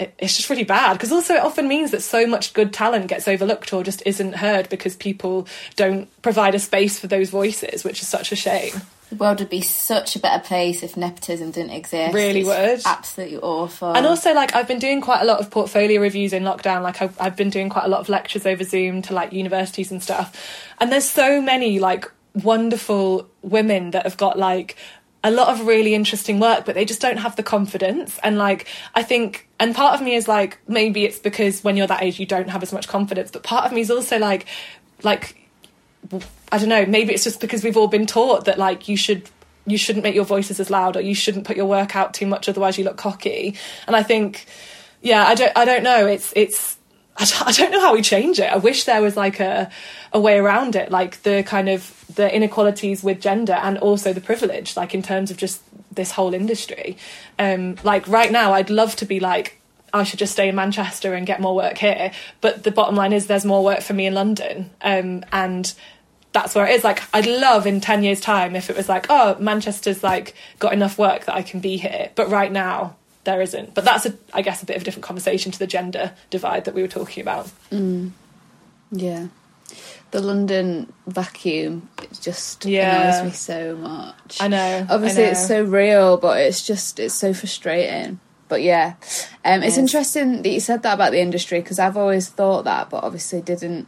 it, it's just really bad because also it often means that so much good talent gets overlooked or just isn't heard because people don't provide a space for those voices which is such a shame
The world would be such a better place if nepotism didn't exist.
Really
It's
would.
Absolutely awful.
and also like i've been doing quite a lot of portfolio reviews in lockdown like I've, I've been doing quite a lot of lectures over zoom to like universities and stuff and there's so many like wonderful women that have got like a lot of really interesting work but they just don't have the confidence and like i think and part of me is like maybe it's because when you're that age you don't have as much confidence but part of me is also like like I don't know, maybe it's just because we've all been taught that like you should you shouldn't make your voices as loud or you shouldn't put your work out too much otherwise you look cocky. And I think yeah, I don't I don't know, it's it's I don't, know how we change it. I wish there was like a a way around it, like the kind of the inequalities with gender and also the privilege, like in terms of just this whole industry. Um, like right now, I'd love to be like, I should just stay in Manchester and get more work here. But the bottom line is, there's more work for me in London, um, and that's where it is. Like, I'd love in ten years' time if it was like, oh, Manchester's like got enough work that I can be here. But right now, there isn't. But that's a, I guess, a bit of a different conversation to the gender divide that we were talking about.
Yeah. The London vacuum it just
Yeah.
annoys me so much.
I know.
Obviously,
I
it's so real, but it's just it's so frustrating. But yeah, um, it's
Yes.
interesting that you said that about the industry because I've always thought that, but obviously didn't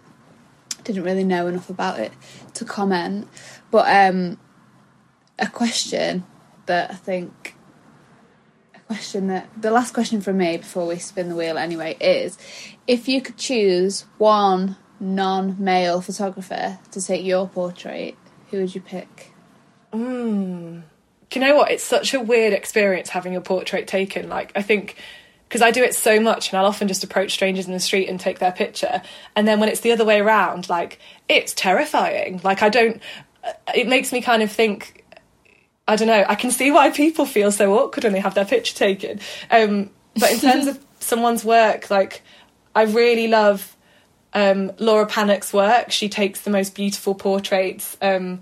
didn't really know enough about it to comment. But um, a question that I think question that the last question from me before we spin the wheel anyway is if you could choose one non-male photographer to take your portrait, who would you pick?
Mm. Do you know what? It's such a weird experience having your portrait taken. Like, I think because I do it so much and I'll often just approach strangers in the street and take their picture. And then when it's the other way around, like, it's terrifying. Like, I don't, uh, it makes me kind of think, I don't know, I can see why people feel so awkward when they have their picture taken. Um, but in terms of someone's work, like, I really love um, Laura Pannack's work. She takes the most beautiful portraits, um,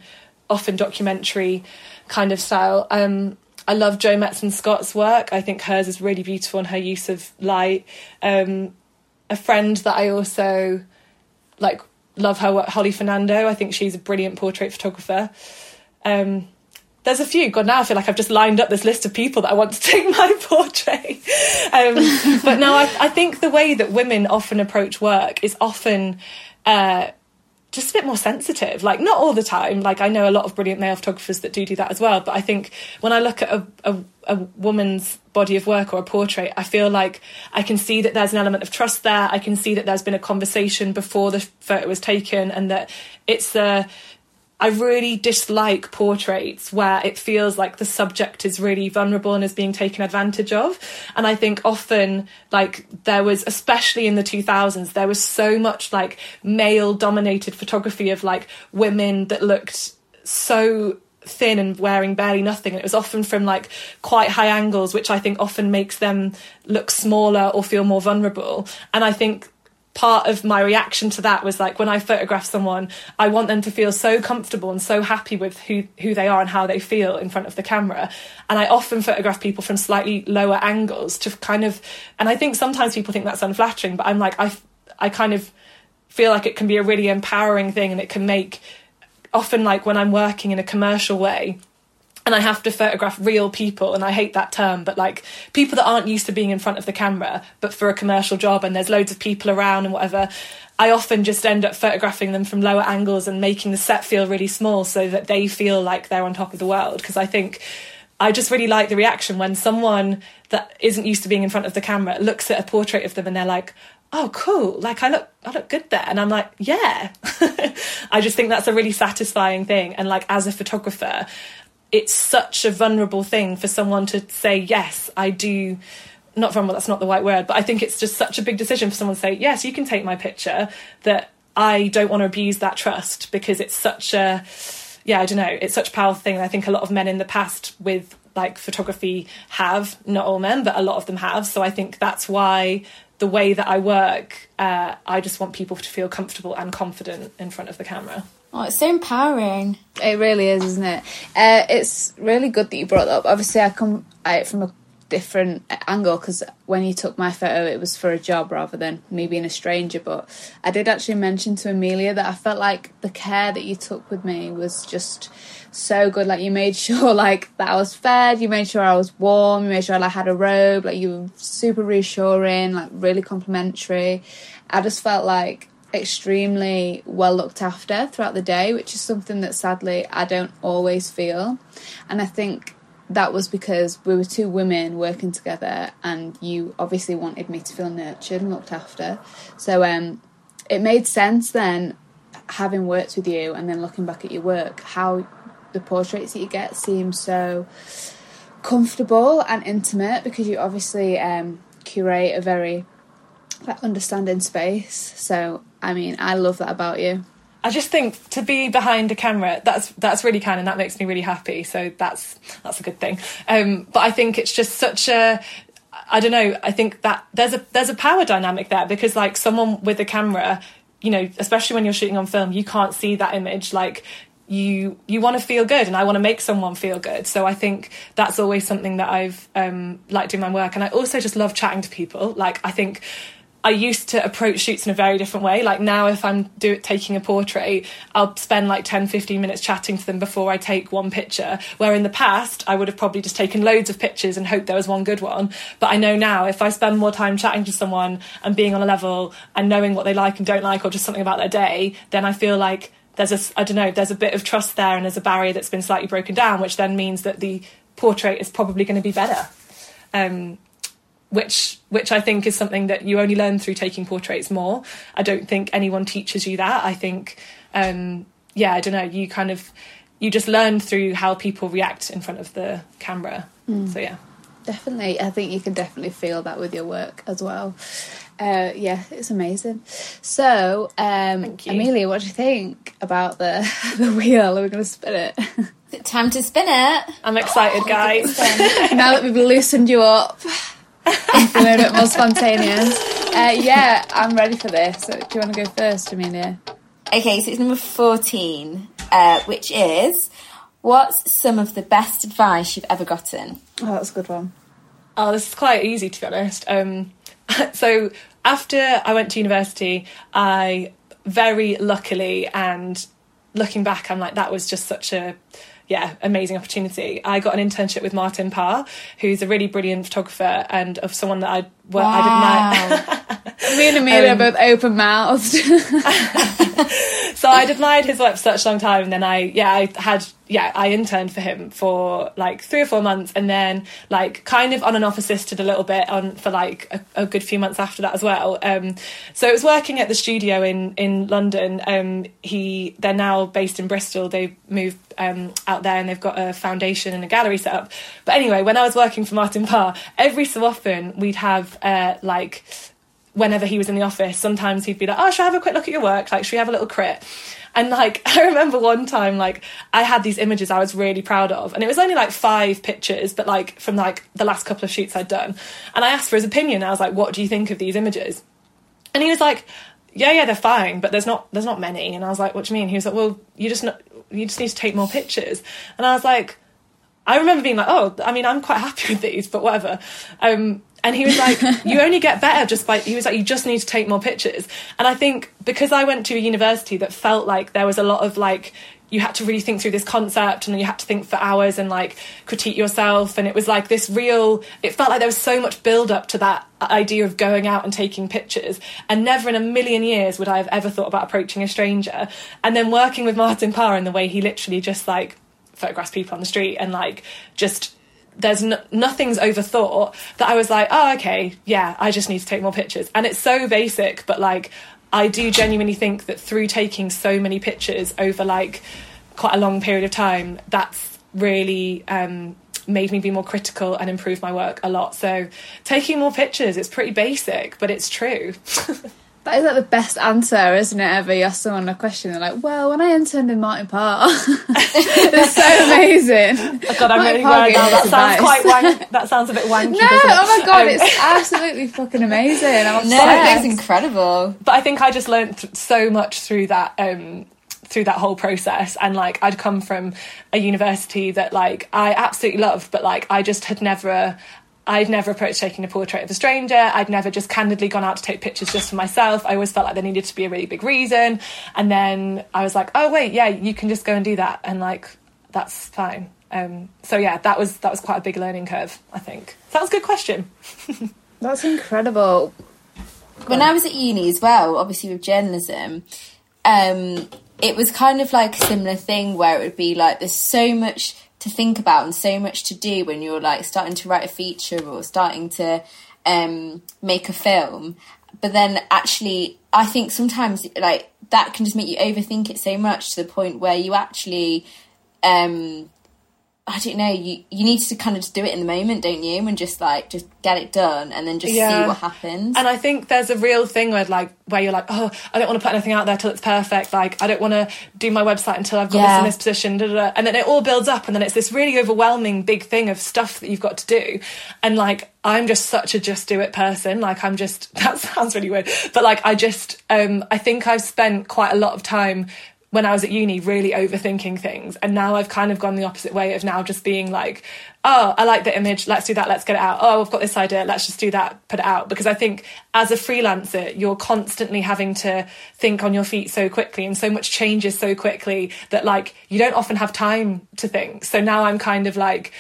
often documentary kind of style. Um, I love Jo Metson Scott's work. I think hers is really beautiful in her use of light. Um, a friend that I also like love her work, Holly Fernando. I think she's a brilliant portrait photographer. Um, there's a few. God, now I feel like I've just lined up this list of people that I want to take my portrait. Um, but no, I, I, think the way that women often approach work is often uh, just a bit more sensitive. Like not all the time. Like I know a lot of brilliant male photographers that do do that as well. But I think when I look at a, a, a, woman's body of work or a portrait, I feel like I can see that there's an element of trust there. I can see that there's been a conversation before the photo was taken, and that it's a I really dislike portraits where it feels like the subject is really vulnerable and is being taken advantage of. And I think often, like, there was, especially in the 2000s, there was so much like male dominated photography of like women that looked so thin and wearing barely nothing. And it was often from like quite high angles, which I think often makes them look smaller or feel more vulnerable. And I think part of my reaction to that was like when I photograph someone, I want them to feel so comfortable and so happy with who who they are and how they feel in front of the camera. And I often photograph people from slightly lower angles to kind of and I think sometimes people think that's unflattering, but I'm like I I kind of feel like it can be a really empowering thing and it can make often like when I'm working in a commercial way and I have to photograph real people, and I hate that term, but like people that aren't used to being in front of the camera, but for a commercial job, and there's loads of people around and whatever. I often just end up photographing them from lower angles and making the set feel really small so that they feel like they're on top of the world. Because I think I just really like the reaction when someone that isn't used to being in front of the camera looks at a portrait of them and they're like, oh cool like i look i look good there and i'm like yeah i just think that's a really satisfying thing and like as a photographer it's such a vulnerable thing for someone to say yes i do not vulnerable that's not the right word but i think it's just such a big decision for someone to say yes you can take my picture that i don't want to abuse that trust because it's such a yeah i don't know it's such a powerful thing i think a lot of men in the past with like photography have not all men but a lot of them have so i think that's why the way that i work uh, i just want people to feel comfortable and confident in front of the camera
Oh, it's so empowering.
It really is, isn't it? Uh, it's really good that you brought that up. Obviously, I come at it from a different angle because when you took my photo, it was for a job rather than me being a stranger. But I did actually mention to Amelia that I felt like the care that you took with me was just so good. Like you made sure like that I was fed, you made sure I was warm, you made sure I like, had a robe. Like you were super reassuring, like really complimentary. I just felt like extremely well looked after throughout the day, which is something that sadly I don't always feel. And I think that was because we were two women working together, and you obviously wanted me to feel nurtured and looked after. So um, it made sense then, having worked with you and then looking back at your work, how the portraits that you get seem so comfortable and intimate because you obviously um, curate a very understanding space. So I mean, I love that about you.
I just think to be behind a camera, that's that's really kind, and that makes me really happy. So that's that's a good thing. Um, but I think it's just such a I don't know. I think that there's a there's a power dynamic there because like someone with a camera, you know, especially when you're shooting on film, you can't see that image. Like you you want to feel good, and I want to make someone feel good. So I think that's always something that I've um, liked in my work, and I also just love chatting to people. Like I think I used to approach shoots in a very different way. Like now, if I'm do taking a portrait, I'll spend like 10, 15 minutes chatting to them before I take one picture. Where in the past, I would have probably just taken loads of pictures and hoped there was one good one. But I know now, if I spend more time chatting to someone and being on a level and knowing what they like and don't like, or just something about their day, then I feel like there's a, I don't know, there's a bit of trust there and there's a barrier that's been slightly broken down, which then means that the portrait is probably going to be better. Um, which which I think is something that you only learn through taking portraits more. I don't think anyone teaches you that. I think um, yeah, I don't know, you kind of you just learn through how people react in front of the camera. So yeah.
Definitely, I think you can definitely feel that with your work as well. Uh, yeah, it's amazing. So, um, Amelia, what do you think about the the wheel? Are we going to spin it
Time to spin it.
I'm excited, guys.
now that we've loosened you up? and feeling a bit more spontaneous. Uh, yeah, I'm ready for this. So, do you want to go first, Amelia?
Okay, so it's number 14, uh, which is what's some of the best advice you've ever gotten?
Oh, that's a good one.
Oh, this is quite easy to be honest. Um, so after I went to university, I very luckily and looking back, I'm like that was just such a yeah amazing opportunity. I got an internship with Martin Parr, who's a really brilliant photographer and of someone that I well, I admire.
Me and Amelia
Um,
are both open mouthed.
so I'd admired his work for such a long time, and then I, yeah, I had, yeah, I interned for him for like three or four months, and then like kind of on and off assisted a little bit on for like a, a good few months after that as well. Um, so it was working at the studio in in London. Um, he, they're now based in Bristol. They moved um, out there, and they've got a foundation and a gallery set up. But anyway, when I was working for Martin Parr, every so often we'd have uh, like whenever he was in the office, sometimes he'd be like, "Oh, should I have a quick look at your work? Like, should we have a little crit?" And like, I remember one time, like, I had these images I was really proud of, and it was only like five pictures, but like from like the last couple of shoots I'd done. And I asked for his opinion. I was like, "What do you think of these images?" And he was like, "Yeah, yeah, they're fine, but there's not there's not many." And I was like, "What do you mean?" He was like, "Well, you just not, you just need to take more pictures." And I was like. I remember being like, oh, I mean, I'm quite happy with these, but whatever. Um, and he was like, you only get better just by, he was like, you just need to take more pictures. And I think because I went to a university that felt like there was a lot of like, you had to really think through this concept and you had to think for hours and like critique yourself. And it was like this real, it felt like there was so much build up to that idea of going out and taking pictures. And never in a million years would I have ever thought about approaching a stranger. And then working with Martin Parr in the way he literally just like, photographs people on the street and like just there's no, nothing's overthought that I was like, oh, okay, yeah, I just need to take more pictures. And it's so basic, but like, I do genuinely think that through taking so many pictures over like quite a long period of time, that's really um, made me be more critical and improve my work a lot. So taking more pictures, it's pretty basic, but it's true.
That is like the best answer, isn't it? Ever you ask someone a question, they're like, "Well, when I interned in Martin Parr, it's so amazing."
Oh God, I'm
Martin
really
Parr
worried now. That sounds
advice.
quite wank. That sounds a bit wanky.
No,
it?
oh my god,
Um,
it's absolutely fucking amazing. I'm
No,
obsessed.
it's incredible.
but I think I just learned th- so much through that um through that whole process and like I'd come from a university that like I absolutely loved but like I just had never I'd never approached taking a portrait of a stranger. I'd never just candidly gone out to take pictures just for myself. I always felt like there needed to be a really big reason. And then I was like, oh wait, yeah, you can just go and do that, and like that's fine. Um, so yeah, that was that was quite a big learning curve. I think so that was a good question.
That's incredible.
when I was at uni as well, obviously with journalism, um, it was kind of like a similar thing where it would be like there's so much to think about and so much to do when you're like starting to write a feature or starting to um, make a film. But then actually, I think sometimes like that can just make you overthink it so much to the point where you actually um I don't know, you you need to kind of just do it in the moment, don't you? And just like just get it done and then just
Yeah.
see what happens.
And I think there's a real thing where like where you're like, oh, I don't want to put anything out there till it's perfect. Like I don't want to do my website until I've got this in this position. Da, da, da. And then it all builds up, and then it's this really overwhelming big thing of stuff that you've got to do. And like I'm just such a just do it person. Like I'm just that sounds really weird, but like I just um I think I've spent quite a lot of time when I was at uni really overthinking things. And now I've kind of gone the opposite way of now just being like, oh, I like the image, let's do that, let's get it out. Oh, I've got this idea, let's just do that, put it out. Because I think as a freelancer, you're constantly having to think on your feet so quickly and so much changes so quickly that like you don't often have time to think. So now I'm kind of like,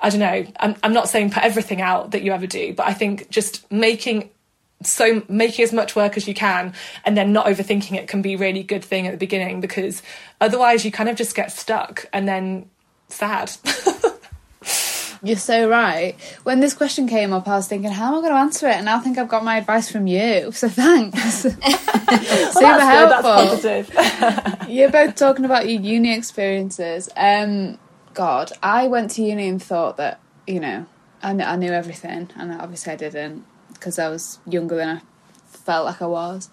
I don't know, I'm, I'm not saying put everything out that you ever do, but I think just making so making as much work as you can and then not overthinking it can be a really good thing at the beginning because otherwise you kind of just get stuck and then sad.
You're so right. When this question came up, I was thinking, how am I going to answer it? And I think I've got my advice from you. So thanks. Super
well,
helpful. You're both talking about your uni experiences. Um, God, I went to uni and thought that, you know, I, I knew everything. And obviously I didn't because I was younger than I felt like I was.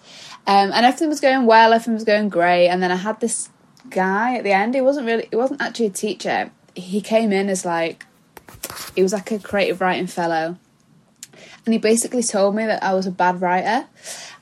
Um, and everything was going well, everything was going great. And then I had this guy at the end. He wasn't really, he wasn't actually a teacher. He came in as like, he was like a creative writing fellow. And he basically told me that I was a bad writer.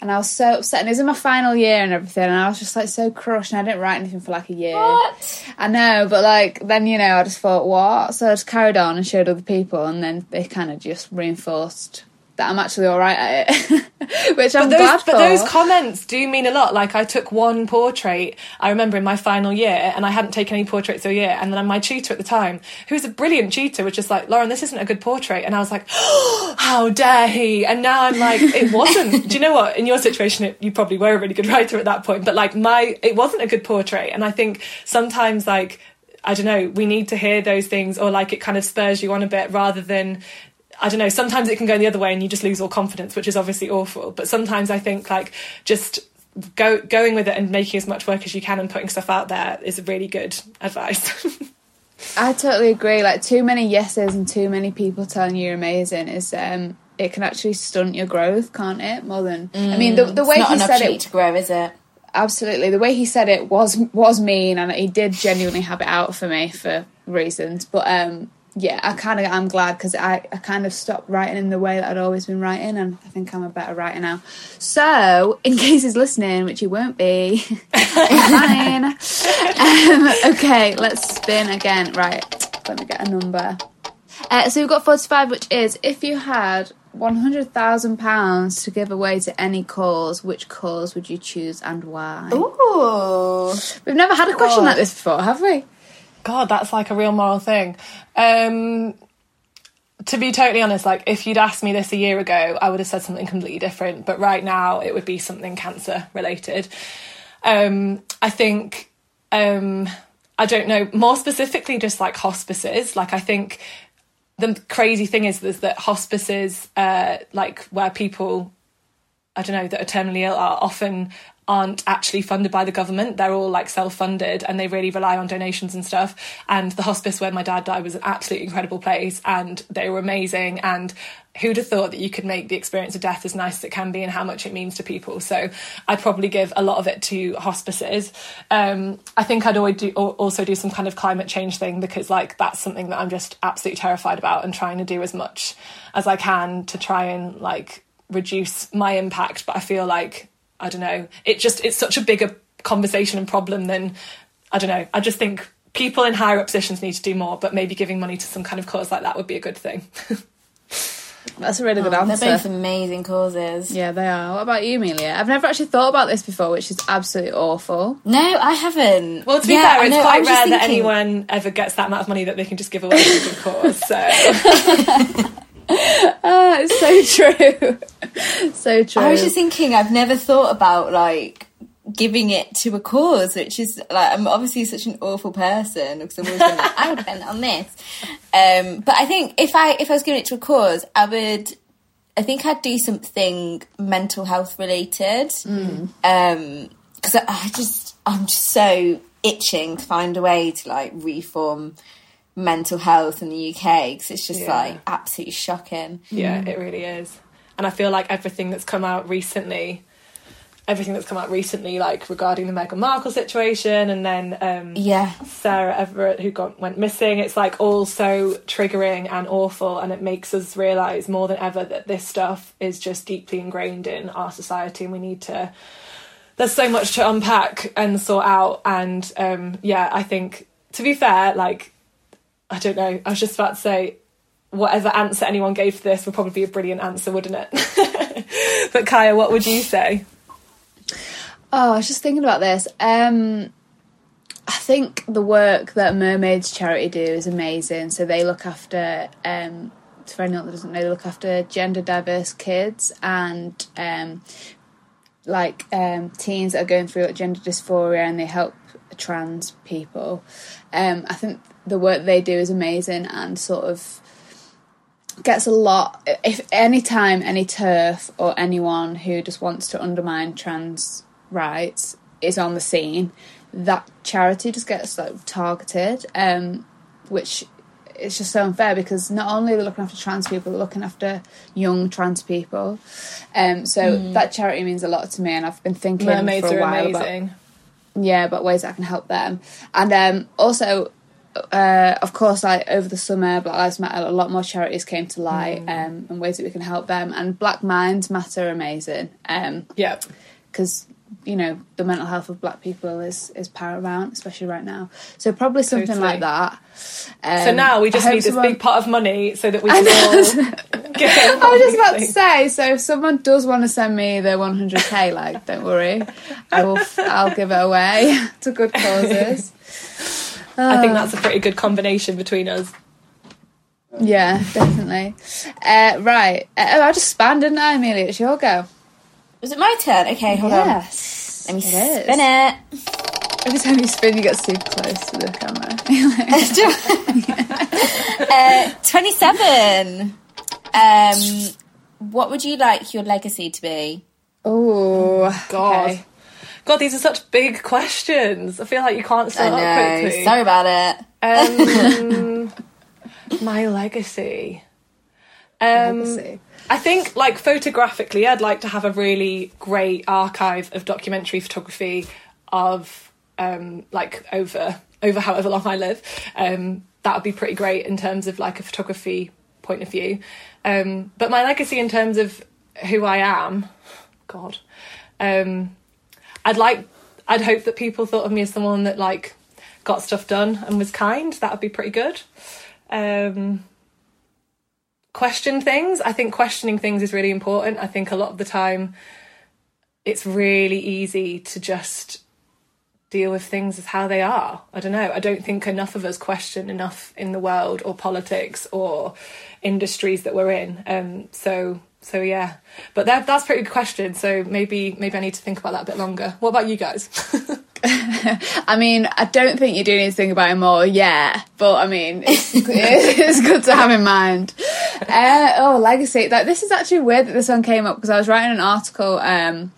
And I was so upset. And it was in my final year and everything. And I was just like so crushed. And I didn't write anything for like a year.
What?
I know, but like then, you know, I just thought, what? So I just carried on and showed other people. And then they kind of just reinforced that I'm actually all right at it, which I'm
but those,
glad for.
But those comments do mean a lot. Like I took one portrait, I remember in my final year, and I hadn't taken any portraits all year. And then my tutor at the time, who was a brilliant tutor, was just like, "Lauren, this isn't a good portrait." And I was like, oh, "How dare he?" And now I'm like, "It wasn't." do you know what? In your situation, it, you probably were a really good writer at that point, but like my, it wasn't a good portrait. And I think sometimes like I don't know, we need to hear those things or like it kind of spurs you on a bit rather than I don't know, sometimes it can go the other way and you just lose all confidence, which is obviously awful. But sometimes I think like just go going with it and making as much work as you can and putting stuff out there is really good advice.
I totally agree. Like too many yeses and too many people telling you you're amazing is um it can actually stunt your growth, can't it? More than mm, I mean the the way he said it
to grow, is it?
Absolutely. The way he said it was was mean and he did genuinely have it out for me for reasons. But um yeah, I kind of I'm glad because I, I kind of stopped writing in the way that I'd always been writing, and I think I'm a better writer now. So, in case he's listening, which he won't be, fine. um, okay, let's spin again. Right, let me get a number. Uh, so we've got 45, which is if you had £100,000 to give away to any cause, which cause would you choose and why?
Ooh.
We've never had a question like this before, have we?
God, that's like a real moral thing. Um, to be totally honest, like if you'd asked me this a year ago, I would have said something completely different. But right now, it would be something cancer related. Um, I think, um, I don't know, more specifically, just like hospices. Like, I think the crazy thing is, is that hospices, uh, like where people I don't know, that are terminally ill are often aren't actually funded by the government. They're all like self funded and they really rely on donations and stuff. And the hospice where my dad died was an absolutely incredible place and they were amazing. And who'd have thought that you could make the experience of death as nice as it can be and how much it means to people? So I'd probably give a lot of it to hospices. Um, I think I'd always do, also do some kind of climate change thing because like that's something that I'm just absolutely terrified about and trying to do as much as I can to try and like reduce my impact. But I feel like I don't know. It just it's such a bigger conversation and problem than I don't know. I just think people in higher up positions need to do more, but maybe giving money to some kind of cause like that would be a good thing.
That's a really good oh, answer.
They're both amazing causes.
Yeah, they are. What about you, Amelia? I've never actually thought about this before, which is absolutely awful.
No, I haven't.
Well, to be
yeah,
fair, it's quite rare that anyone ever gets that amount of money that they can just give away to a good cause. So.
ah, it's so true. so true. I
was just thinking, I've never thought about like giving it to a cause, which is like I'm obviously such an awful person because I've always been like, I would spend on this. Um, but I think if I if I was giving it to a cause, I would. I think I'd do something mental health related.
Mm.
Um, because I, I just I'm just so itching to find a way to like reform mental health in the UK because it's just yeah. like absolutely shocking.
Yeah, mm. it really is. And I feel like everything that's come out recently, everything that's come out recently, like regarding the Meghan Markle situation, and then um,
yeah,
Sarah Everard who got went missing. It's like all so triggering and awful, and it makes us realise more than ever that this stuff is just deeply ingrained in our society, and we need to there's so much to unpack and sort out. And um, yeah, I think to be fair, like I don't know, I was just about to say whatever answer anyone gave to this would probably be a brilliant answer, wouldn't it? but Kaya, what would you say?
Oh, I was just thinking about this. Um, I think the work that Mermaids Charity do is amazing. So they look after, um, for anyone that doesn't know, they look after gender diverse kids and um, like um, teens that are going through like, gender dysphoria, and they help trans people. Um, I think the work they do is amazing and sort of gets a lot. If any time any TERF or anyone who just wants to undermine trans rights is on the scene, that charity just gets like targeted, um, which is just so unfair because not only are they looking after trans people, they're looking after young trans people. Um, so that charity means a lot to me, and I've been thinking
Mermaids
for a
are
while
amazing.
about yeah, about ways I can help them, and um, also. Uh, of course, like over the summer, Black Lives Matter, a lot more charities came to light um, and ways that we can help them. And Black Minds Matter amazing. Um,
Yeah.
because you know the mental health of black people is is paramount especially right now so probably something
Totally.
like that um,
So now we just need this big pot of money so that we can all get
I was just about to say, so if someone does want to send me their 100k, like, don't worry, I will. I'll give it away to good causes.
I think that's a pretty good combination between us.
Yeah, definitely. Uh, right, uh, oh, I just span, didn't I, Amelia? It's your go.
Was it my turn? Okay, hold on.
yes,
Let me
it is.
spin it.
Every time you spin, you get super close to the camera.
uh, 27. Um, what would you like your legacy to be?
oh,
God.
okay.
God, these are such big questions. I feel like you can't
I
start up
know.
quickly.
Sorry about it.
Um, my legacy. Um,
Legacy.
I think, like photographically, I'd like to have a really great archive of documentary photography of um, like over over however long I live. Um, that would be pretty great in terms of like a photography point of view. Um, but my legacy in terms of who I am, God, um, I'd like, I'd hope that people thought of me as someone that like got stuff done and was kind. That would be pretty good. Um, question things. I think questioning things is really important. I think a lot of the time it's really easy to just deal with things as how they are. I don't know. I don't think enough of us question enough in the world or politics or industries that we're in. Um so so yeah. But that that's a pretty good question. So maybe maybe I need to think about that a bit longer. What about you guys?
I mean, I don't think you do need to think about it more, yeah. But I mean, it's, it's good to have in mind. Uh, oh, legacy. That this is actually weird that this one came up because I was writing an article. Um,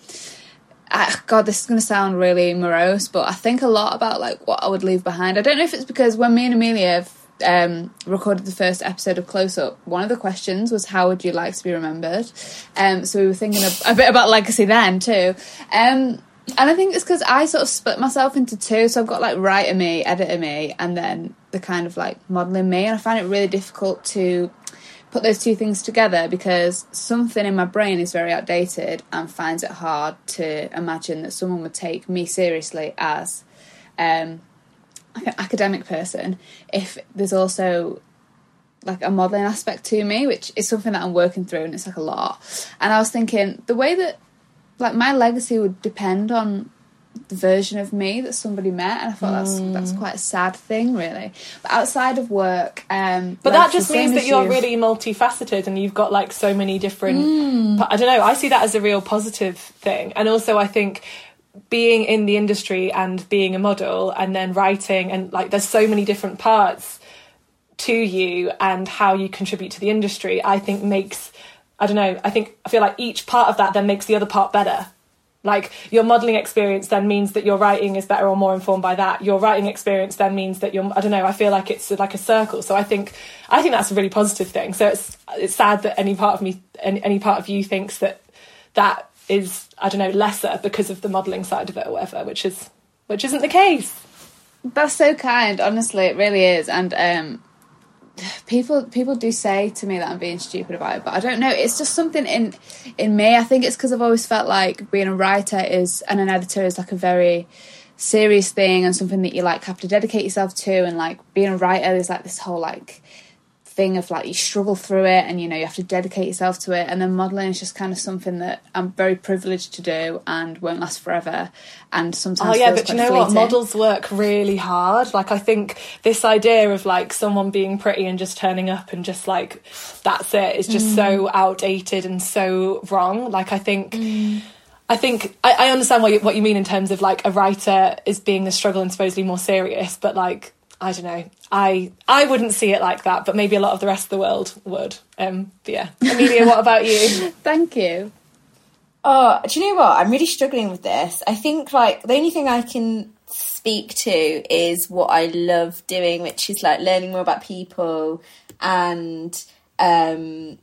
I, God, this is going to sound really morose, but I think a lot about like what I would leave behind. I don't know if it's because when me and Amelia um, recorded the first episode of Close Up, one of the questions was how would you like to be remembered? Um, so we were thinking a, a bit about legacy then too. Um, and I think it's because I sort of split myself into two. So I've got like writer me, editor me, and then the kind of like modelling me. And I find it really difficult to put those two things together because something in my brain is very outdated and finds it hard to imagine that someone would take me seriously as um, like an academic person if there's also like a modelling aspect to me, which is something that I'm working through and it's like a lot. And I was thinking the way that like my legacy would depend on the version of me that somebody met and I thought that's that's quite a sad thing really. But outside of work, um
But that just means that you're
you-
really multifaceted and you've got like so many different. but I don't know. I see that as a real positive thing, and also I think being in the industry and being a model and then writing and like there's so many different parts to you and how you contribute to the industry. I think makes I don't know. I think I feel like each part of that then makes the other part better. Like your modelling experience then means that your writing is better or more informed by that. Your writing experience then means that you're I don't know, I feel like it's like a circle. So I think I think that's a really positive thing. So it's it's sad that any part of me any part of you thinks that that is I don't know, lesser because of the modelling side of it or whatever, which is which isn't the case.
That's so kind, honestly, it really is. And um people people do say to me that I'm being stupid about it, but I don't know. It's just something in in me. I think it's because I've always felt like being a writer is and an editor is like a very serious thing and something that you like have to dedicate yourself to and like being a writer is like this whole like thing of like you struggle through it and you know you have to dedicate yourself to it and then modeling is just kind of something that I'm very privileged to do and won't last forever and sometimes
Oh yeah, but you know what? Models work really hard. Like I think this idea of like someone being pretty and just turning up and just like that's it is just so mm. outdated and so wrong. Like I think. Mm. I think I, I understand what you, what you mean in terms of like a writer is being a struggle and supposedly more serious, but like I don't know, I I wouldn't see it like that, but maybe a lot of the rest of the world would. Um, but yeah, Amelia, what about you?
Thank you.
Oh, do you know what? I'm really struggling with this. I think like the only thing I can speak to is what I love doing, which is like learning more about people and um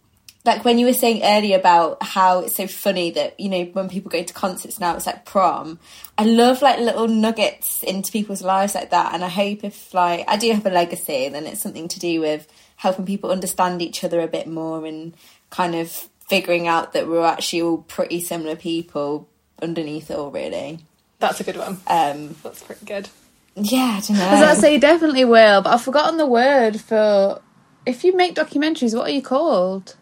like when you were saying earlier about how it's so funny that you know when people go to concerts now it's like prom i love like little nuggets into people's lives like that and i hope if like i do have a legacy then it's something to do with helping people understand each other a bit more and kind of figuring out that we're actually all pretty similar people underneath it all really
That's a good one.
um
That's pretty good.
yeah i don't know
I was about to say you definitely will, but I've forgotten the word for if you make documentaries. What are you called?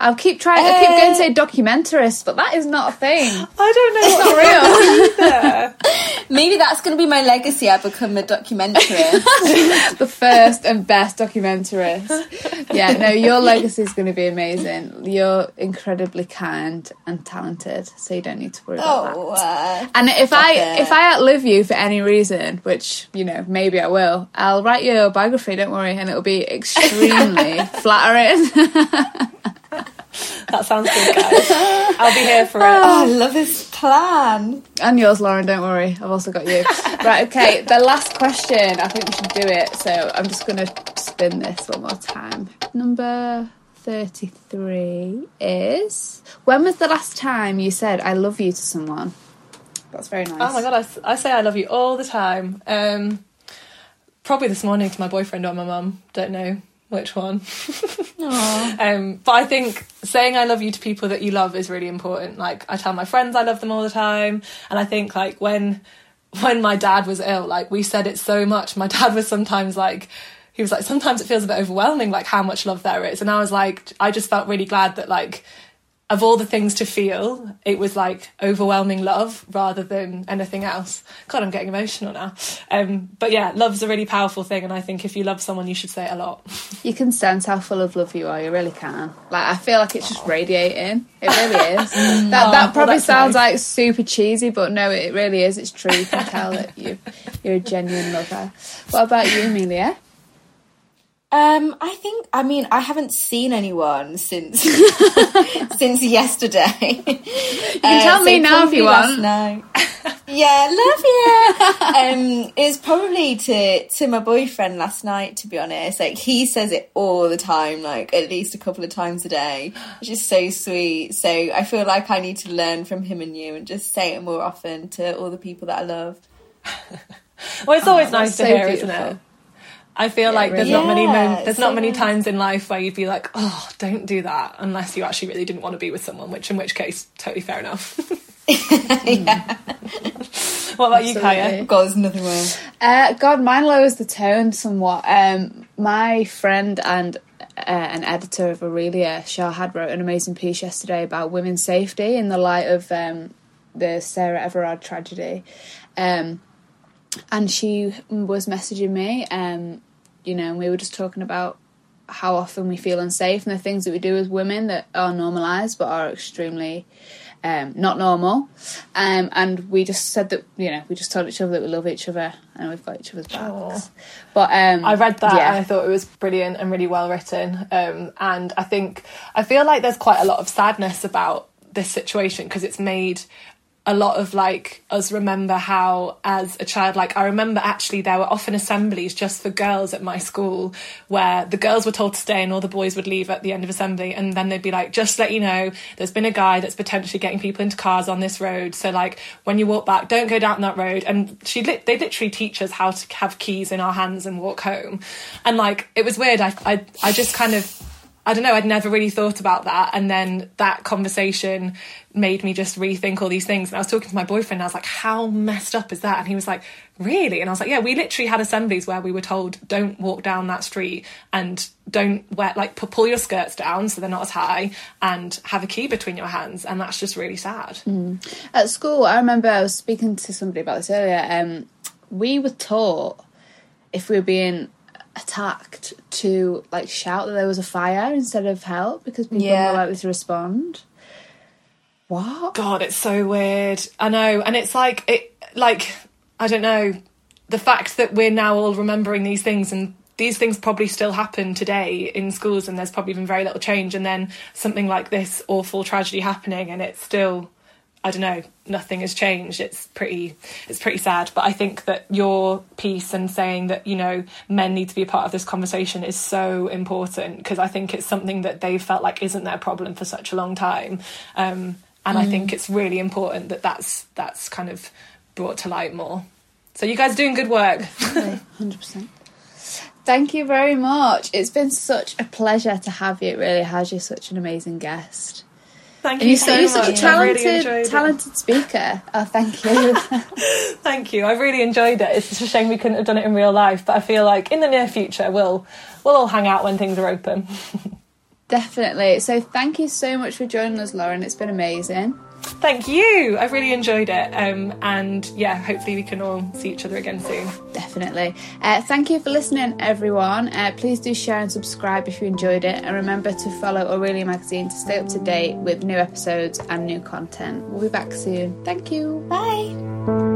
I'll keep trying. I keep going to say documentarist, but that is not a thing.
I don't know.
It's not real.
either.
maybe that's going to be my legacy i become a documentarist
the first and best documentarist. Yeah, no, your legacy is going to be amazing. You're incredibly kind and talented, so you don't need to worry about that.
oh uh,
And if I
it.
if I outlive you for any reason, which you know maybe I will, I'll write your biography. Don't worry, and it'll be extremely flattering.
That sounds good, guys. I'll be here for it.
oh, i love this plan
and yours, Lauren. Don't worry, I've also got you. right, okay. The last question. I think we should do it. So I'm just going to spin this one more time. Number thirty-three is when was the last time you said "I love you" to someone? That's very nice.
Oh my god, I say I love you all the time. Um, probably this morning to my boyfriend or my mum. Don't know which one. um, but I think saying I love you to people that you love is really important. Like I tell my friends I love them all the time, and I think like when when my dad was ill, like we said it so much. My dad was sometimes like. He was like, sometimes it feels a bit overwhelming, like how much love there is. And I was like, I just felt really glad that, like, of all the things to feel, it was like overwhelming love rather than anything else. God, I'm getting emotional now. Um, but yeah, love's a really powerful thing, and I think if you love someone, you should say it a lot.
You can sense how full of love you are. You really can. Like I feel like it's just radiating. It really is. that that
well,
probably
that's
sounds
nice.
like super cheesy, but no, it really is. It's true. You can tell that you you're a genuine lover. What about you, Amelia?
Um, I think. I mean, I haven't seen anyone since since yesterday. You
can tell me now if you want.
Night. yeah, love you. um, it was probably to to my boyfriend last night. To be honest, like he says it all the time, like at least a couple of times a day, which is so sweet. So I feel like I need to learn from him and you, and just say it more often to all the people that I love.
Well, it's always
Oh,
nice to
so
hear,
beautiful.
isn't it? I feel like there's
really
not many
is. Yeah,
there's
it's
not many
nice.
times in life where you'd be like, oh, don't do that, unless you actually really didn't want to be with someone. Which, in which case, totally fair enough. What about you, Kaya?
God, there's nothing worse.
Uh, God, mine lowers the tone somewhat. Um, my friend and uh, an editor of Aurelia, Shahad, wrote an amazing piece yesterday about women's safety in the light of um, the Sarah Everard tragedy. Um, and she was messaging me, um, you know, and we were just talking about how often we feel unsafe and the things that we do as women that are normalised but are extremely um, not normal. Um, and we just said that, you know, we just told each other that we love each other and we've got each other's backs. But um,
I read that
yeah.
and I thought it was brilliant and really well written. Um, and I think I feel like there's quite a lot of sadness about this situation because it's made a lot of like us remember how as a child like i remember actually there were often assemblies just for girls at my school where the girls were told to stay and all the boys would leave at the end of assembly and then they'd be like just let you know there's been a guy that's potentially getting people into cars on this road. So like when you walk back don't go down that road. And she lit they literally teach us how to have keys in our hands and walk home. And like it was weird. I i, I just kind of I don't know, I'd never really thought about that. And then that conversation made me just rethink all these things. And I was talking to my boyfriend, and I was like, how messed up is that? And he was like, really? And I was like, yeah, we literally had assemblies where we were told, don't walk down that street and don't wear, like, pull your skirts down so they're not as high and have a key between your hands. And that's just really sad.
Mm. At school, I remember I was speaking to somebody about this earlier. Um, we were taught if we were being attacked to like shout that there was a fire instead of help because people yeah. are more likely to respond. What?
God, it's so weird. I know, and it's like it, like I don't know, the fact that we're now all remembering these things and these things probably still happen today in schools and there's probably been very little change and then something like this awful tragedy happening and it's still I don't know, nothing has changed. It's pretty it's pretty sad. But I think that your piece and saying that, you know, men need to be a part of this conversation is so important because I think it's something that they've felt like isn't their problem for such a long time. Um, and mm. I think it's really important that that's that's kind of brought to light more. So you guys are doing good work.
Hundred percent. Thank you very much. It's been such a pleasure to have you. It really has You're such an amazing guest.
Thank you. so
you're such a talented, really talented speaker. Oh, thank you.
thank you. I really enjoyed it. It's just a shame we couldn't have done it in real life, but I feel like in the near future we'll we'll all hang out when things are open.
Definitely. So thank you so much for joining us, Lauren. It's been amazing.
Thank you. I've really enjoyed it. Um, and yeah, hopefully we can all see each other again soon.
Definitely. Uh, thank you for listening, everyone. Uh, please do share and subscribe if you enjoyed it. And remember to follow Aurelia Magazine to stay up to date with new episodes and new content. We'll be back soon. Thank you.
Bye.